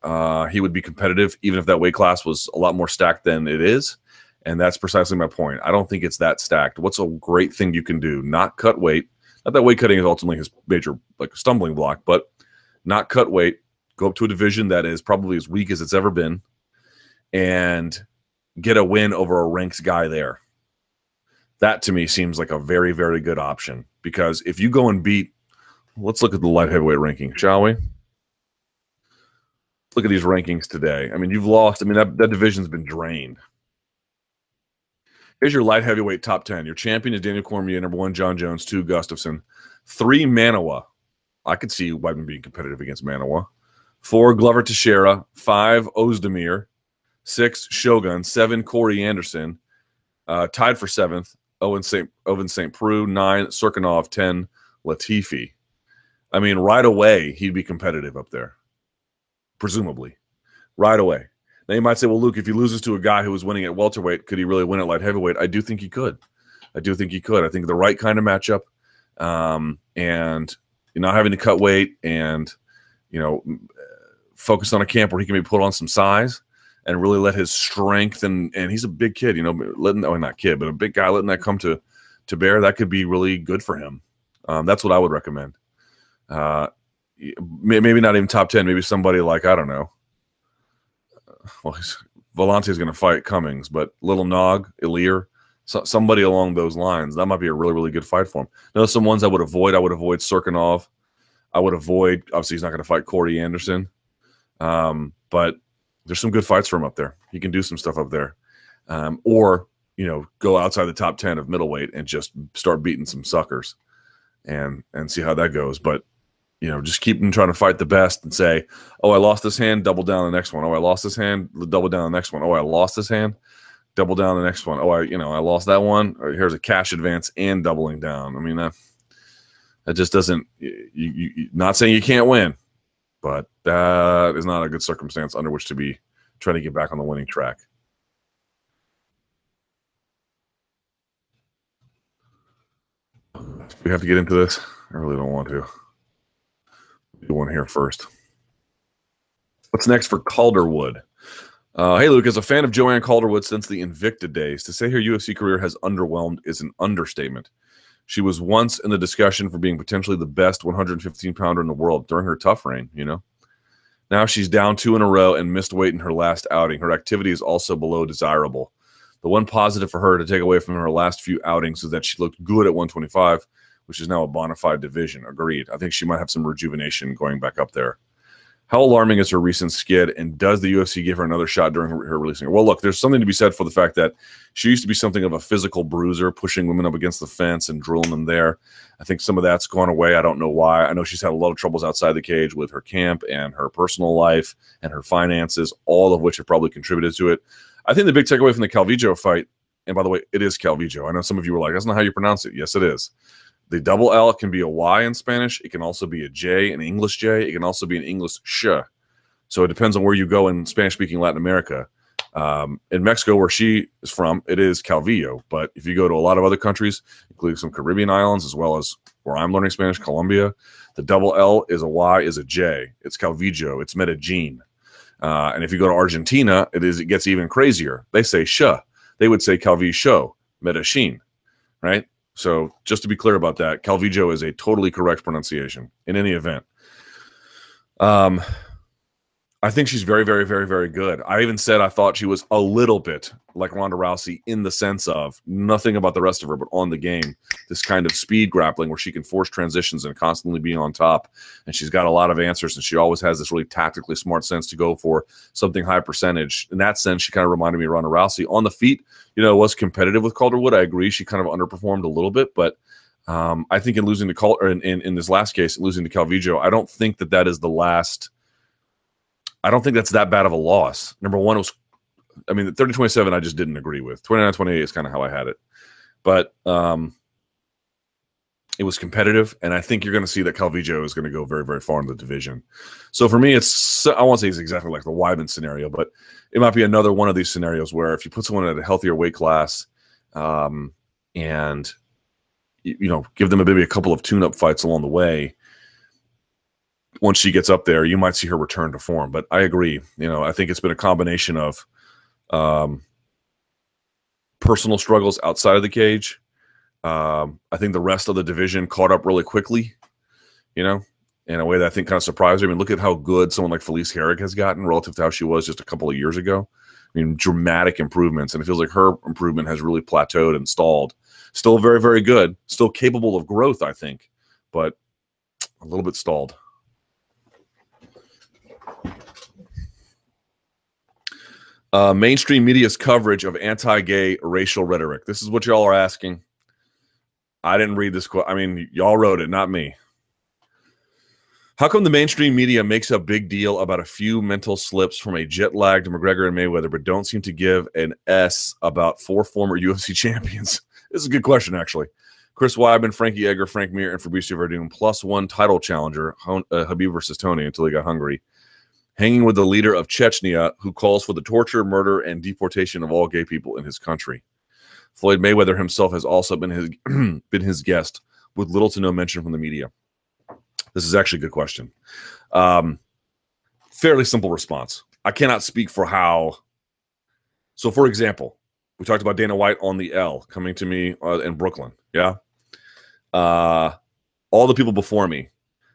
Speaker 1: uh, he would be competitive even if that weight class was a lot more stacked than it is. And that's precisely my point. I don't think it's that stacked. What's a great thing you can do? Not cut weight. Not that weight cutting is ultimately his major like stumbling block, but not cut weight. Go up to a division that is probably as weak as it's ever been, and get a win over a ranked guy there. That to me seems like a very very good option because if you go and beat, let's look at the light heavyweight ranking, shall we? Look at these rankings today. I mean, you've lost. I mean, that, that division's been drained. Here's your light heavyweight top 10. Your champion is Daniel Cormier, number one, Jon Jones, two, Gustafsson, three, Manuwa. I could see Weidman being competitive against Manuwa. Four, Glover Teixeira, five, Ozdemir, six, Shogun, seven, Corey Anderson, uh, tied for seventh, Owen St. Owen St. Preux, nine, Cirkunov, 10, Latifi. I mean, right away, he'd be competitive up there, presumably. Right away. Now you might say, well, Luke, if he loses to a guy who was winning at welterweight, could he really win at light heavyweight? I do think he could. I do think he could. I think the right kind of matchup, um, and not having to cut weight, and you know, focus on a camp where he can be put on some size and really let his strength and and he's a big kid, you know, letting oh not kid, but a big guy letting that come to to bear that could be really good for him. Um, that's what I would recommend. Uh, maybe not even top ten, maybe somebody like I don't know well, Villante is going to fight Cummins, but Little Nog, Ilir, so, somebody along those lines, that might be a really, really good fight for him. Now, some ones I would avoid. I would avoid Cirkunov. I would avoid. Obviously, he's not going to fight Corey Anderson, um, but there's some good fights for him up there. He can do some stuff up there, um, or you know, go outside the top ten of middleweight and just start beating some suckers, and and see how that goes. But you know, just keep them trying to fight the best and say, oh, I lost this hand, double down the next one. Oh, I lost this hand, double down the next one. Oh, I lost this hand, double down the next one. Oh, I, you know, I lost that one. Here's a cash advance and doubling down. I mean, that, that just doesn't, you, you, not saying you can't win, but that is not a good circumstance under which to be trying to get back on the winning track. we have to get into this? I really don't want to. Do one here first. What's next for Calderwood? Uh, hey, Luke, as a fan of Joanne Calderwood since the Invicta days, to say her UFC career has underwhelmed is an understatement. She was once in the discussion for being potentially the best 115 pounder in the world during her tough reign, you know? Now she's down two in a row and missed weight in her last outing. Her activity is also below desirable. The one positive for her to take away from her last few outings is that she looked good at 125, which is now a bona fide division. Agreed. I think she might have some rejuvenation going back up there. How alarming is her recent skid, and does the UFC give her another shot during her, her releasing? Well, look, there's something to be said for the fact that she used to be something of a physical bruiser, pushing women up against the fence and drilling them there. I think some of that's gone away. I don't know why. I know she's had a lot of troubles outside the cage with her camp and her personal life and her finances, all of which have probably contributed to it. I think the big takeaway from the Calvillo fight, and by the way, it is Calvillo. I know some of you were like, that's not how you pronounce it. Yes, it is. The double L can be a Y in Spanish. It can also be a J, an English J. It can also be an English sh. So it depends on where you go in Spanish speaking Latin America. Um, in Mexico, where she is from, it is Calvillo. But if you go to a lot of other countries, including some Caribbean islands, as well as where I'm learning Spanish, Colombia, the double L is a Y, is a J. It's Calvillo. It's Medellin. Uh, and if you go to Argentina, it is it gets even crazier. They say sh. They would say Calvillo, Medellin, right? So just to be clear about that, Calvillo is a totally correct pronunciation in any event. Um, I think she's very, very, very, very good. I even said I thought she was a little bit like Ronda Rousey in the sense of nothing about the rest of her, but on the game, this kind of speed grappling where she can force transitions and constantly be on top. And she's got a lot of answers, and she always has this really tactically smart sense to go for something high percentage. In that sense, she kind of reminded me of Ronda Rousey. On the feet, you know, was competitive with Calderwood. I agree. She kind of underperformed a little bit, but um, I think in losing to Cal in, in, in this last case, losing to Calvillo, I don't think that that is the last – I don't think that's that bad of a loss. Number one, was, I mean, the 30 27, I just didn't agree with. 29 28 is kind of how I had it. But um, it was competitive. And I think you're going to see that Calvillo is going to go very, very far in the division. So for me, it's, I won't say it's exactly like the Weidman scenario, but it might be another one of these scenarios where if you put someone at a healthier weight class um, and, you know, give them maybe a couple of tune up fights along the way, once she gets up there, you might see her return to form. But I agree. You know, I think it's been a combination of um, personal struggles outside of the cage. Um, I think the rest of the division caught up really quickly, you know, in a way that I think kind of surprised me. I mean, look at how good someone like Felice Herrig has gotten relative to how she was just a couple of years ago. I mean, dramatic improvements. And it feels like her improvement has really plateaued and stalled. Still very, very good. Still capable of growth, I think, but a little bit stalled. Uh, mainstream media's coverage of anti-gay racial rhetoric. This is what y'all are asking. I didn't read this quote. I mean, y'all wrote it, not me. How come the mainstream media makes a big deal about a few mental slips from a jet-lagged McGregor and Mayweather, but don't seem to give an S about four former UFC champions? This is a good question, actually. Chris Weidman, Frankie Edgar, Frank Mir, and Fabricio Werdum, plus one title challenger, uh, Khabib versus Tony, until he got hungry hanging with the leader of Chechnya, who calls for the torture, murder, and deportation of all gay people in his country. Floyd Mayweather himself has also been his been his guest, with little to no mention from the media. This is actually a good question. Um, fairly simple response. I cannot speak for how. So, for example, we talked about Dana White on the L coming to me uh, in Brooklyn. Yeah. Uh, all the people before me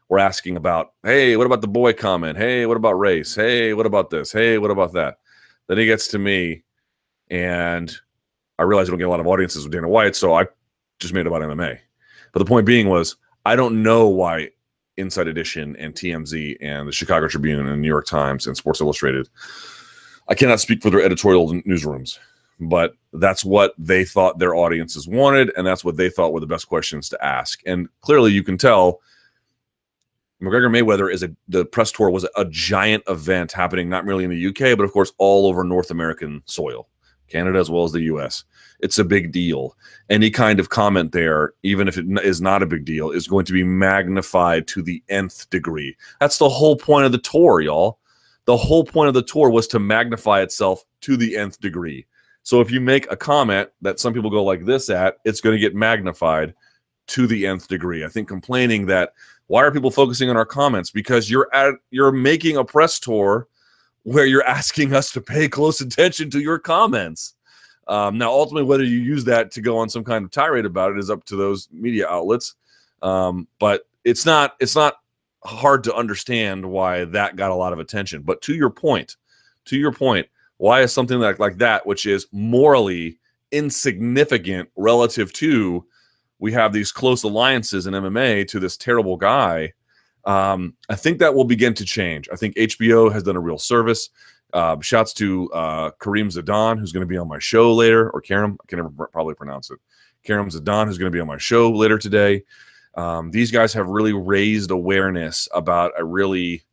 Speaker 1: were asking about, hey, what about the boy comment? Hey, what about race? Hey, what about this? Hey, what about that? Then he gets to me, and I realize I don't get a lot of audiences with Dana White, so I just made it about MMA. But the point being was, I don't know why Inside Edition and TMZ and the Chicago Tribune and New York Times and Sports Illustrated. I cannot speak for their editorial newsrooms, but that's what they thought their audiences wanted, and that's what they thought were the best questions to ask. And clearly, you can tell McGregor Mayweather is a the press tour was a giant event happening not merely in the UK but of course all over North American soil, Canada as well as the US. It's a big deal. Any kind of comment there, even if it is not a big deal, is going to be magnified to the nth degree. That's the whole point of the tour, y'all. The whole point of the tour was to magnify itself to the nth degree. So if you make a comment that some people go like this at, it's going to get magnified to the nth degree. I think complaining that why are people focusing on our comments because you're at you're making a press tour where you're asking us to pay close attention to your comments. Um, now, ultimately, whether you use that to go on some kind of tirade about it is up to those media outlets. Um, but it's not it's not hard to understand why that got a lot of attention. But to your point, to your point, why is something like like that, which is morally insignificant relative to we have these close alliances in MMA to this terrible guy. Um, I think that will begin to change. I think HBO has done a real service. Uh, shouts to uh, Kareem Zidan, who's going to be on my show later, or Karim, I can never probably pronounce it. Karim Zidan, who's going to be on my show later today. Um, these guys have really raised awareness about a really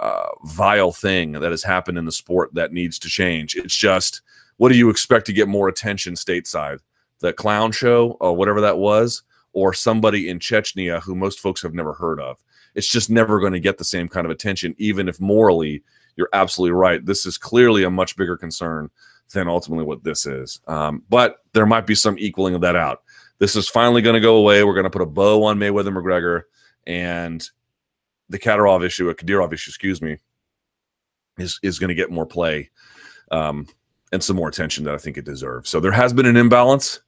Speaker 1: uh, vile thing that has happened in the sport that needs to change. It's just, what do you expect to get more attention stateside? The clown show, or whatever that was, or somebody in Chechnya who most folks have never heard of. It's just never going to get the same kind of attention, even if morally you're absolutely right. This is clearly a much bigger concern than ultimately what this is. Um, but there might be some equaling of that out. This is finally going to go away. We're going to put a bow on Mayweather McGregor, and the Kadyrov issue, a Kadyrov issue, excuse me, is is going to get more play um, and some more attention that I think it deserves. So there has been an imbalance.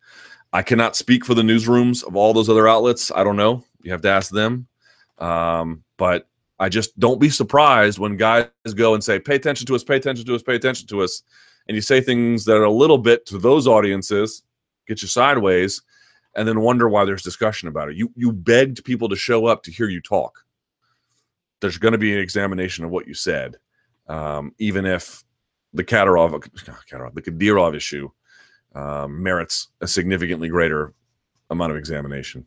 Speaker 1: I cannot speak for the newsrooms of all those other outlets. I don't know. You have to ask them. Um, but I just don't be surprised when guys go and say, "Pay attention to us, pay attention to us, pay attention to us," and you say things that are a little bit to those audiences, get you sideways, and then wonder why there's discussion about it. You you begged people to show up to hear you talk. There's going to be an examination of what you said, um, even if the Kadyrov, Kadyrov, the Kadyrov issue um, merits a significantly greater amount of examination.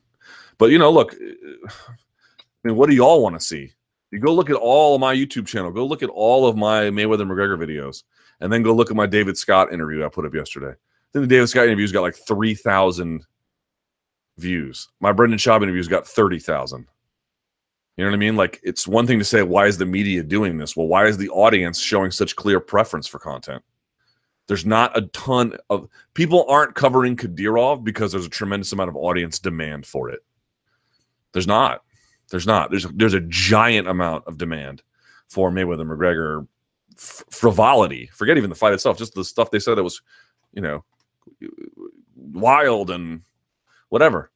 Speaker 1: But you know, look, I mean, what do you all want to see? You go look at all of my YouTube channel. Go look at all of my Mayweather McGregor videos, and then go look at my David Scott interview I put up yesterday. Then the David Scott interview's got like three thousand views. My Brendan Schaub interview's got 30,000. You know what I mean? Like, it's one thing to say, why is the media doing this? Well, why is the audience showing such clear preference for content? There's not a ton of people aren't covering Kadyrov because there's a tremendous amount of audience demand for it. There's not. There's not. There's a, there's a giant amount of demand for Mayweather McGregor f- frivolity. Forget even the fight itself, just the stuff they said that was, you know, wild and whatever.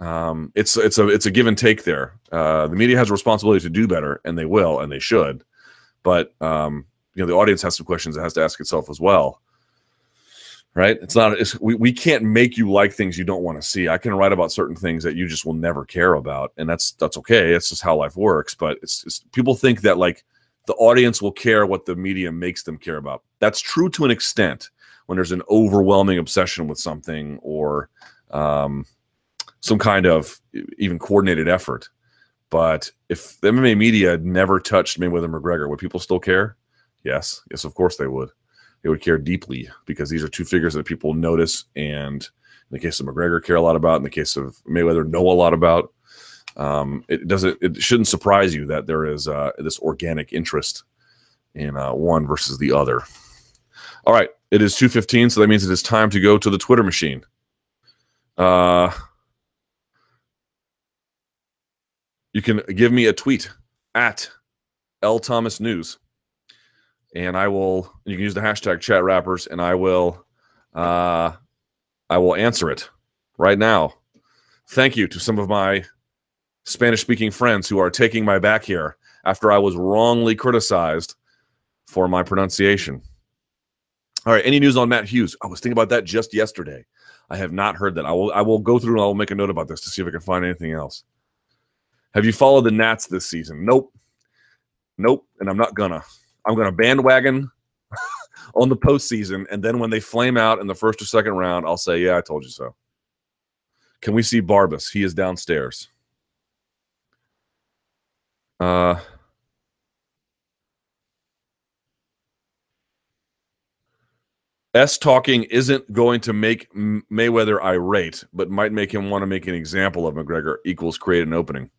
Speaker 1: Um, it's it's a it's a give and take there. Uh, the media has a responsibility to do better, and they will, and they should. But um, you know, the audience has some questions it has to ask itself as well. Right? It's not. It's, we we can't make you like things you don't want to see. I can write about certain things that you just will never care about, and that's that's okay. It's just how life works. But it's, people think that like the audience will care what the media makes them care about. That's true to an extent when there's an overwhelming obsession with something or um, some kind of even coordinated effort. But if the MMA media never touched Mayweather McGregor, would people still care? Yes, yes, of course they would. They would care deeply because these are two figures that people notice, and in the case of McGregor, care a lot about. In the case of Mayweather, know a lot about. Um, it doesn't. It shouldn't surprise you that there is uh, this organic interest in uh, one versus the other. All right, it is two fifteen, so that means it is time to go to the Twitter machine. Uh, you can give me a tweet at L Thomas News, and I will. You can use the hashtag Chat Rappers, and I will. Uh, I will answer it right now. Thank you to some of my Spanish speaking friends who are taking my back here after I was wrongly criticized for my pronunciation. All right, any news on Matt Hughes? I was thinking about that just yesterday. I have not heard that. I will I will go through and I will make a note about this to see if I can find anything else. Have you followed the Nats this season? Nope. Nope. And I'm not gonna. I'm gonna bandwagon on the postseason, and then when they flame out in the first or second round, I'll say, "Yeah, I told you so." Can we see Barbas? He is downstairs. Uh, S talking isn't going to make Mayweather irate, but might make him want to make an example of McGregor equals create an opening.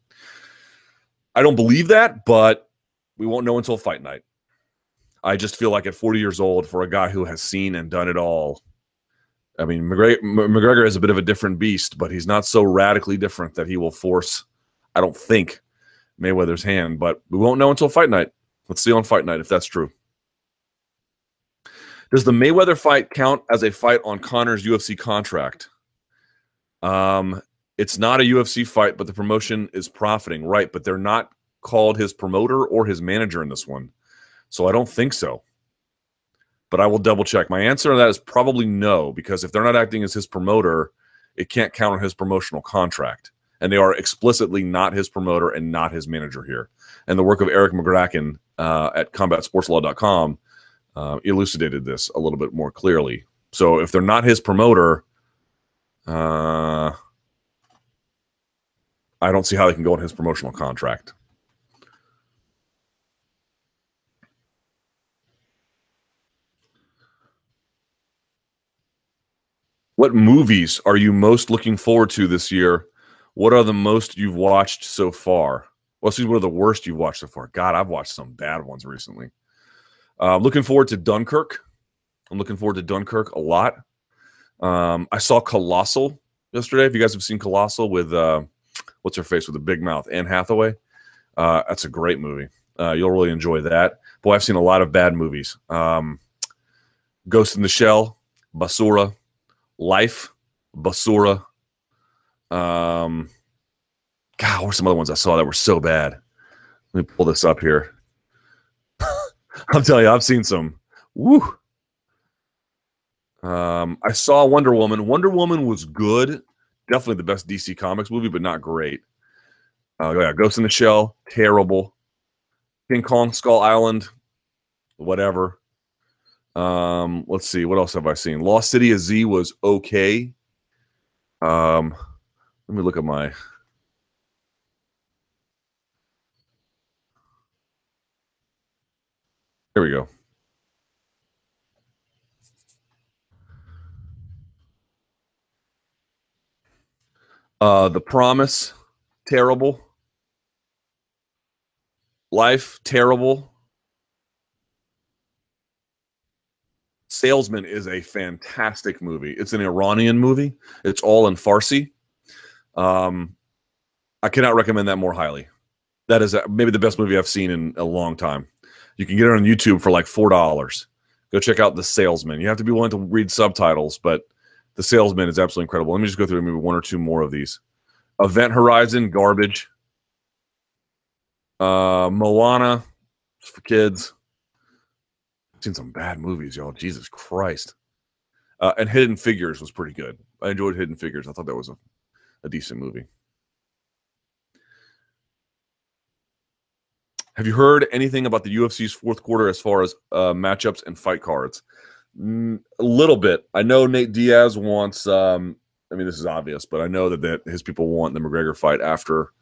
Speaker 1: I don't believe that, but we won't know until fight night. I just feel like at 40 years old, for a guy who has seen and done it all, I mean, McGregor, McGregor is a bit of a different beast, but he's not so radically different that he will force, I don't think, Mayweather's hand. But we won't know until fight night. Let's see on fight night if that's true. Does the Mayweather fight count as a fight on Conor's UFC contract? Um, it's not a UFC fight, but the promotion is profiting, right? But they're not called his promoter or his manager in this one. So I don't think so. But I will double check. My answer to that is probably no, because if they're not acting as his promoter, it can't count on his promotional contract. And they are explicitly not his promoter and not his manager here. And the work of Erik Magraken uh, at combatsportslaw.com uh, elucidated this a little bit more clearly. So if they're not his promoter, uh, I don't see how they can go on his promotional contract. What movies are you most looking forward to this year? What are the most you've watched so far? Well, see, what are the worst you've watched so far? God, I've watched some bad ones recently. Uh, looking forward to Dunkirk. I'm looking forward to Dunkirk a lot. Um, I saw Colossal yesterday. If you guys have seen Colossal with uh, what's her face with the big mouth, Anne Hathaway, uh, that's a great movie. Uh, you'll really enjoy that. Boy, I've seen a lot of bad movies. Um, Ghost in the Shell, Basura, Life, Basura. Um, God, what some other ones I saw that were so bad? Let me pull this up here. I'm telling you, I've seen some. Woo. Um, I saw Wonder Woman. Wonder Woman was good. Definitely the best DC Comics movie, but not great. Uh, yeah, Ghost in the Shell, terrible. King Kong Skull Island, whatever. Um, let's see, what else have I seen? Lost City of Z was okay. Um, let me look at my. Here we go. Uh, the Promise, terrible. Life, terrible. Salesman is a fantastic movie. It's an Iranian movie. It's all in Farsi. Um, I cannot recommend that more highly. That is maybe the best movie I've seen in a long time. You can get it on YouTube for like four dollars. Go check out The Salesman. You have to be willing to read subtitles, but The Salesman is absolutely incredible. Let me just go through maybe one or two more of these. Event Horizon, garbage. Uh, Moana for kids. I've seen some bad movies, y'all. Jesus Christ. Uh, and Hidden Figures was pretty good. I enjoyed Hidden Figures. I thought that was a, a decent movie. Have you heard anything about the UFC's fourth quarter as far as uh, matchups and fight cards? Mm, a little bit. I know Nate Diaz wants. Um, I mean, this is obvious, but I know that, that his people want the McGregor fight after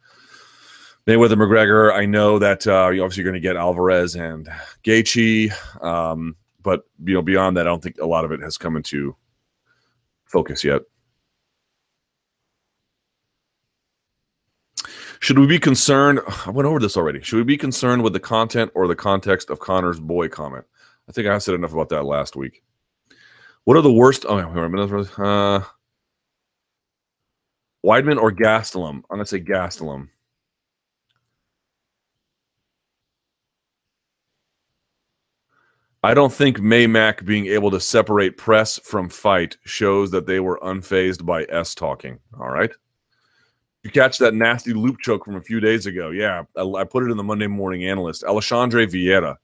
Speaker 1: Mayweather McGregor. I know that uh, you obviously going to get Alvarez and Gaethje, um, but you know beyond that, I don't think a lot of it has come into focus yet. Should we be concerned? I went over this already. Should we be concerned with the content or the context of Conor's boy comment? I think I said enough about that last week. What are the worst? Oh, uh, Weidman or Gastelum? I'm going to say Gastelum. I don't think May-Mac being able to separate press from fight shows that they were unfazed by S talking. All right. You catch that nasty loop choke from a few days ago. Yeah, I, I put it in the Monday morning analyst. Alexandre Vieira.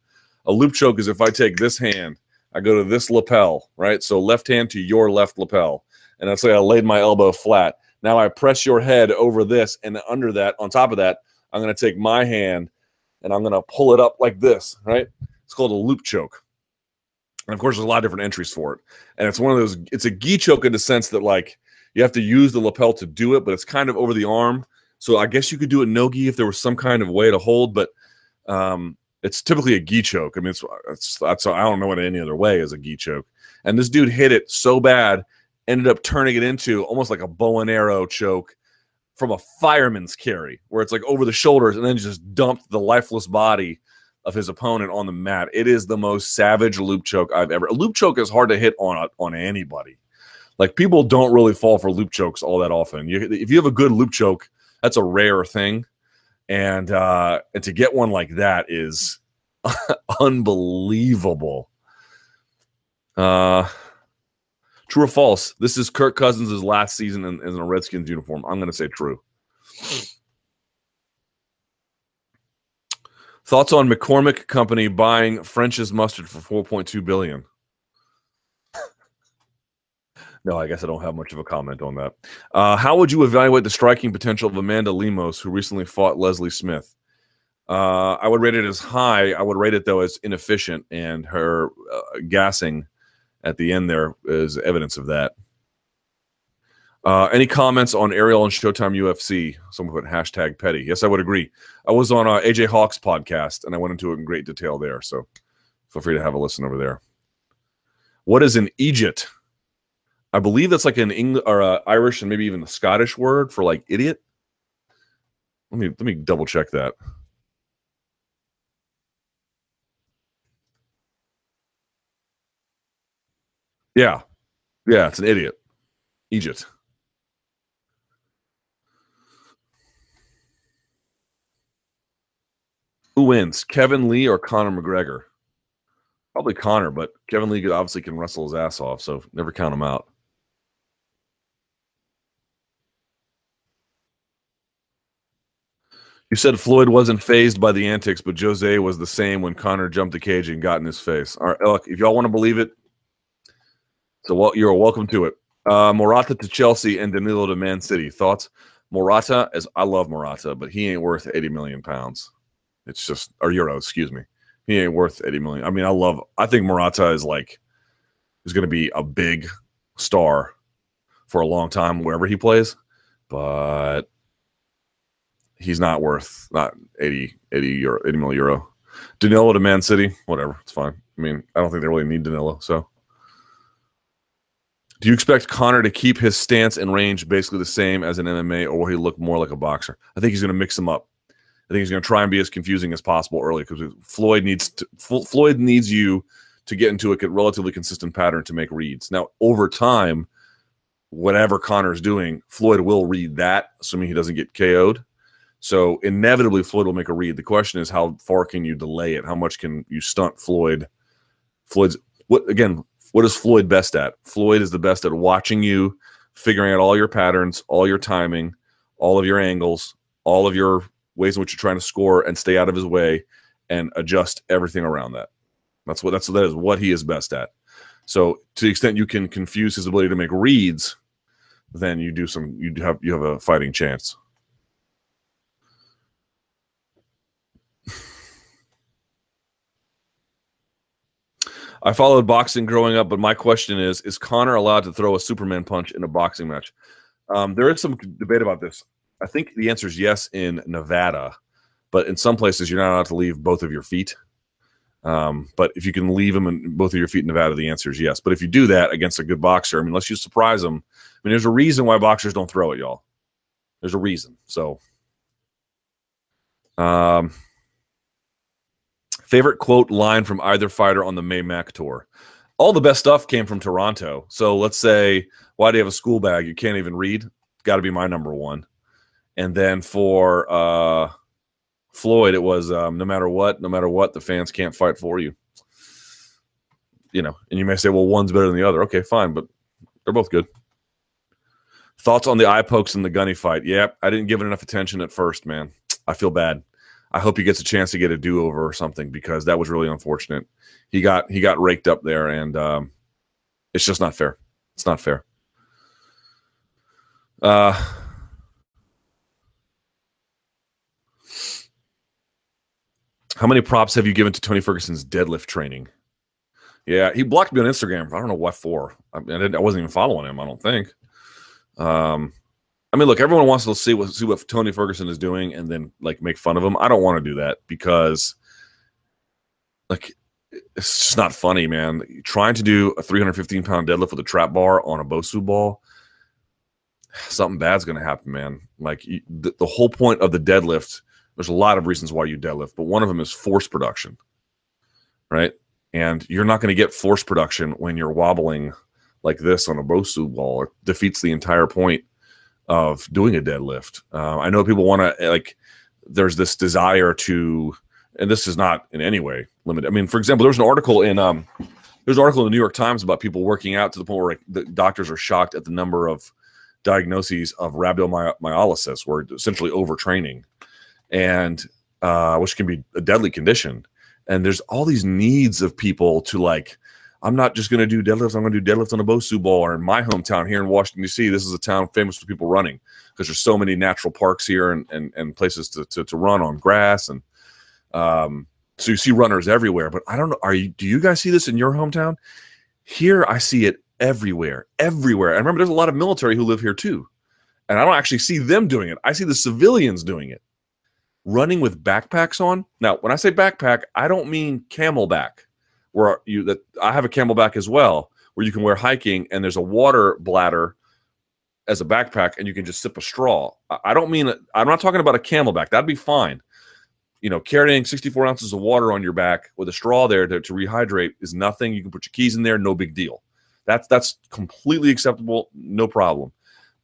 Speaker 1: A loop choke is if I take this hand, I go to this lapel, right? So left hand to your left lapel. And let's say I laid my elbow flat. Now I press your head over this, and under that, on top of that, I'm going to take my hand and I'm going to pull it up like this, right? It's called a loop choke. And of course, there's a lot of different entries for it. And it's one of those, it's a gi choke in the sense that like you have to use the lapel to do it, but it's kind of over the arm. So I guess you could do it no gi if there was some kind of way to hold, but um, it's typically a gi choke. I mean, it's, it's that's I don't know what any other way is a gi choke. And this dude hit it so bad, ended up turning it into almost like a bow and arrow choke from a fireman's carry, where it's like over the shoulders and then just dumped the lifeless body of his opponent on the mat. It is the most savage loop choke I've ever. A loop choke is hard to hit on on anybody. Like people don't really fall for loop chokes all that often. You, if you have a good loop choke, that's a rare thing, and uh, and to get one like that is unbelievable. Uh, true or false? This is Kirk Cousins' last season in, in a Redskins uniform. I'm going to say true. Thoughts on McCormick Company buying French's mustard for 4.2 billion? no, I guess I don't have much of a comment on that. Uh, how would you evaluate the striking potential of Amanda Lemos, who recently fought Leslie Smith? Uh, I would rate it as high. I would rate it though as inefficient, and her uh, gassing at the end there is evidence of that. Uh, any comments on Ariel and Showtime UFC? Someone put hashtag petty. Yes, I would agree. I was on uh, AJ Hawk's podcast and I went into it in great detail there. So feel free to have a listen over there. What is an eejit? I believe that's like an English or uh, Irish and maybe even the Scottish word for like idiot. Let me let me double check that. Yeah, yeah, it's an idiot. eejit. Who wins, Kevin Lee or Conor McGregor? Probably Conor, but Kevin Lee obviously can wrestle his ass off, so never count him out. You said Floyd wasn't phased by the antics, but Jose was the same when Conor jumped the cage and got in his face. All right, look, if y'all want to believe it, so well, you're welcome to it. Uh, Morata to Chelsea and Danilo to Man City. Thoughts? Morata, as I love Morata, but he ain't worth 80 million pounds. It's just or euro, excuse me. He ain't worth 80 million. I mean, I love I think Morata is like is gonna be a big star for a long time wherever he plays, but he's not worth not 80 80 euro 80 million euro. Danilo to Man City, whatever, it's fine. I mean, I don't think they really need Danilo, so do you expect Conor to keep his stance and range basically the same as an MMA, or will he look more like a boxer? I think he's going to mix them up. I think he's going to try and be as confusing as possible early because Floyd needs to, Floyd needs you to get into a relatively consistent pattern to make reads. Now, over time, whatever Conor's doing, Floyd will read that, assuming he doesn't get KO'd. So inevitably, Floyd will make a read. The question is, how far can you delay it? How much can you stunt Floyd? Floyd's what again? What is Floyd best at? Floyd is the best at watching you, figuring out all your patterns, all your timing, all of your angles, all of your ways in which you're trying to score and stay out of his way and adjust everything around that. That's what that's that is what he is best at. So to the extent you can confuse his ability to make reads, then you do some you have you have a fighting chance. I followed boxing growing up, but my question is: Is Conor allowed to throw a Superman punch in a boxing match? Um, there is some debate about this. I think the answer is yes in Nevada, but in some places you're not allowed to leave both of your feet. Um, but if you can leave them in both of your feet in Nevada, the answer is yes. But if you do that against a good boxer, I mean, unless you surprise them, I mean, there's a reason why boxers don't throw it, y'all. There's a reason. So, um, favorite quote line from either fighter on the May Mac tour. All the best stuff came from Toronto. So let's say, why do you have a school bag? You can't even read. Got to be my number one. And then for uh, Floyd, it was um, no matter what, no matter what, the fans can't fight for you. You know, and you may say, well, one's better than the other. Okay, fine, but they're both good. Thoughts on the eye pokes and the Gunnar fight? Yeah, I didn't give it enough attention at first, man. I feel bad. I hope he gets a chance to get a do over or something because that was really unfortunate. He got he got raked up there, and um, it's just not fair. It's not fair. Uh, How many props have you given to Tony Ferguson's deadlift training? Yeah, he blocked me on Instagram. I don't know what for. I, mean, I, wasn't even following him. I don't think. Um, I mean, look, everyone wants to see what see what Tony Ferguson is doing and then like make fun of him. I don't want to do that because, like, it's just not funny, man. Trying to do a 315 pound deadlift with a trap bar on a Bosu ball, something bad's to happen, man. Like the, the whole point of the deadlift there's a lot of reasons why you deadlift, but one of them is force production, right? And you're not going to get force production when you're wobbling like this on a Bosu ball. It defeats the entire point of doing a deadlift. Uh, I know people want to like. There's this desire to, and this is not in any way limited. I mean, for example, there's an article in um, there's an article in the New York Times about people working out to the point where the doctors are shocked at the number of diagnoses of rhabdomyolysis, where essentially overtraining, and uh, which can be a deadly condition. And there's all these needs of people to like I'm not just going to do deadlifts. I'm going to do deadlifts on a Bosu ball or in my hometown here in Washington, D.C. This is a town famous for people running because there's so many natural parks here and, and, and places to, to, to run on grass. And um, so you see runners everywhere. But I don't know. Are you, do you guys see this in your hometown? Here, I see it everywhere, everywhere. I remember there's a lot of military who live here too. And I don't actually see them doing it. I see the civilians doing it, running with backpacks on. Now, when I say backpack, I don't mean CamelBak where you that I have a CamelBak as well, where you can wear hiking and there's a water bladder as a backpack and you can just sip a straw. I don't mean I'm not talking about a CamelBak. That'd be fine. You know, carrying 64 ounces of water on your back with a straw there to, to rehydrate is nothing. You can put your keys in there, no big deal. That's that's completely acceptable, no problem.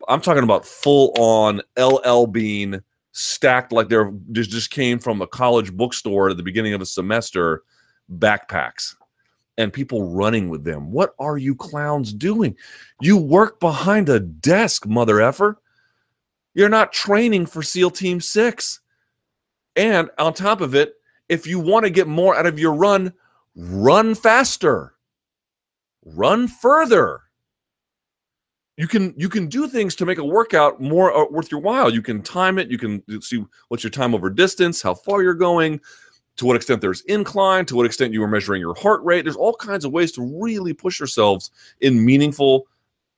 Speaker 1: I'm talking about full on LL Bean stacked like they're just just came from a college bookstore at the beginning of a semester backpacks and people running with them. What are you clowns doing? You work behind a desk, mother effer. You're not training for SEAL Team 6. And on top of it, if you want to get more out of your run, run faster. Run further. You can you can do things to make a workout more uh, worth your while. You can time it, you can see what's your time over distance, how far you're going, to what extent there's incline, to what extent you are measuring your heart rate. There's all kinds of ways to really push yourselves in meaningful,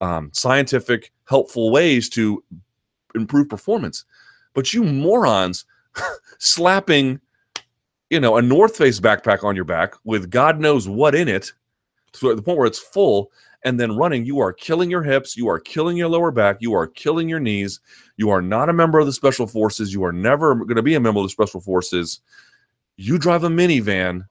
Speaker 1: um, scientific, helpful ways to improve performance. But you morons slapping, you know, a North Face backpack on your back with God knows what in it to the point where it's full and then running, you are killing your hips, you are killing your lower back, you are killing your knees. You are not a member of the special forces. You are never going to be a member of the special forces you drive a minivan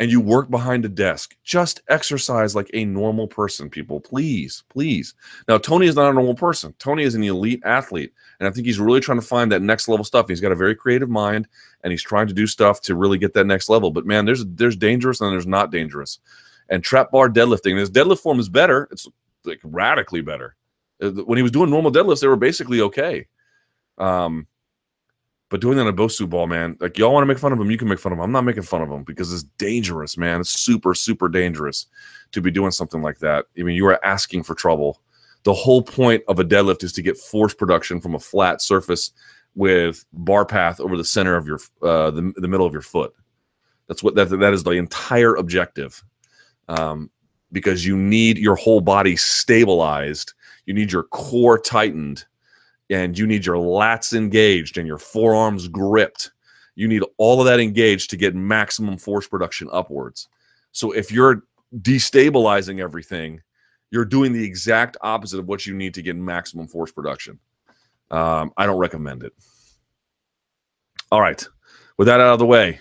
Speaker 1: and you work behind a desk. Just exercise like a normal person, people. Please, please. Now, Tony is not a normal person. Tony is an elite athlete. And I think he's really trying to find that next level stuff. He's got a very creative mind and he's trying to do stuff to really get that next level. But man, there's there's dangerous and there's not dangerous. And trap bar deadlifting, his deadlift form is better. It's like radically better. Uh, when he was doing normal deadlifts, they were basically okay. Um, but doing that on a Bosu ball, man, like y'all want to make fun of him, you can make fun of him. I'm not making fun of him because it's dangerous, man. It's super, super dangerous to be doing something like that. I mean, you are asking for trouble. The whole point of a deadlift is to get force production from a flat surface with bar path over the center of your uh, the, the middle of your foot. That's what that that is the entire objective. Um, because you need your whole body stabilized, you need your core tightened and you need your lats engaged and your forearms gripped. You need all of that engaged to get maximum force production upwards. So if you're destabilizing everything, you're doing the exact opposite of what you need to get maximum force production. Um, I don't recommend it. All right. With that out of the way,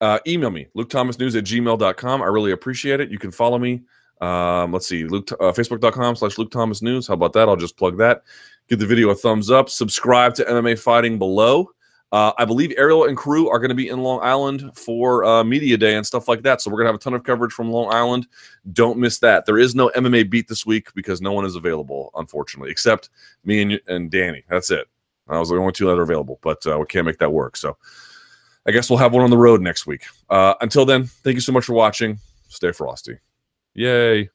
Speaker 1: uh, email me, lukethomasnews at gmail.com. I really appreciate it. You can follow me. Um, let's see, Luke, uh, facebook.com slash Luke Thomas News. How about that? I'll just plug that give the video a thumbs up, subscribe to MMA Fighting below. Uh, I believe Ariel and crew are going to be in Long Island for uh, media day and stuff like that. So we're going to have a ton of coverage from Long Island. Don't miss that. There is no MMA beat this week because no one is available, unfortunately, except me and, and Danny. That's it. I was the only two that are available, but uh, we can't make that work. So I guess we'll have one on the road next week. Uh, until then, thank you so much for watching. Stay frosty. Yay.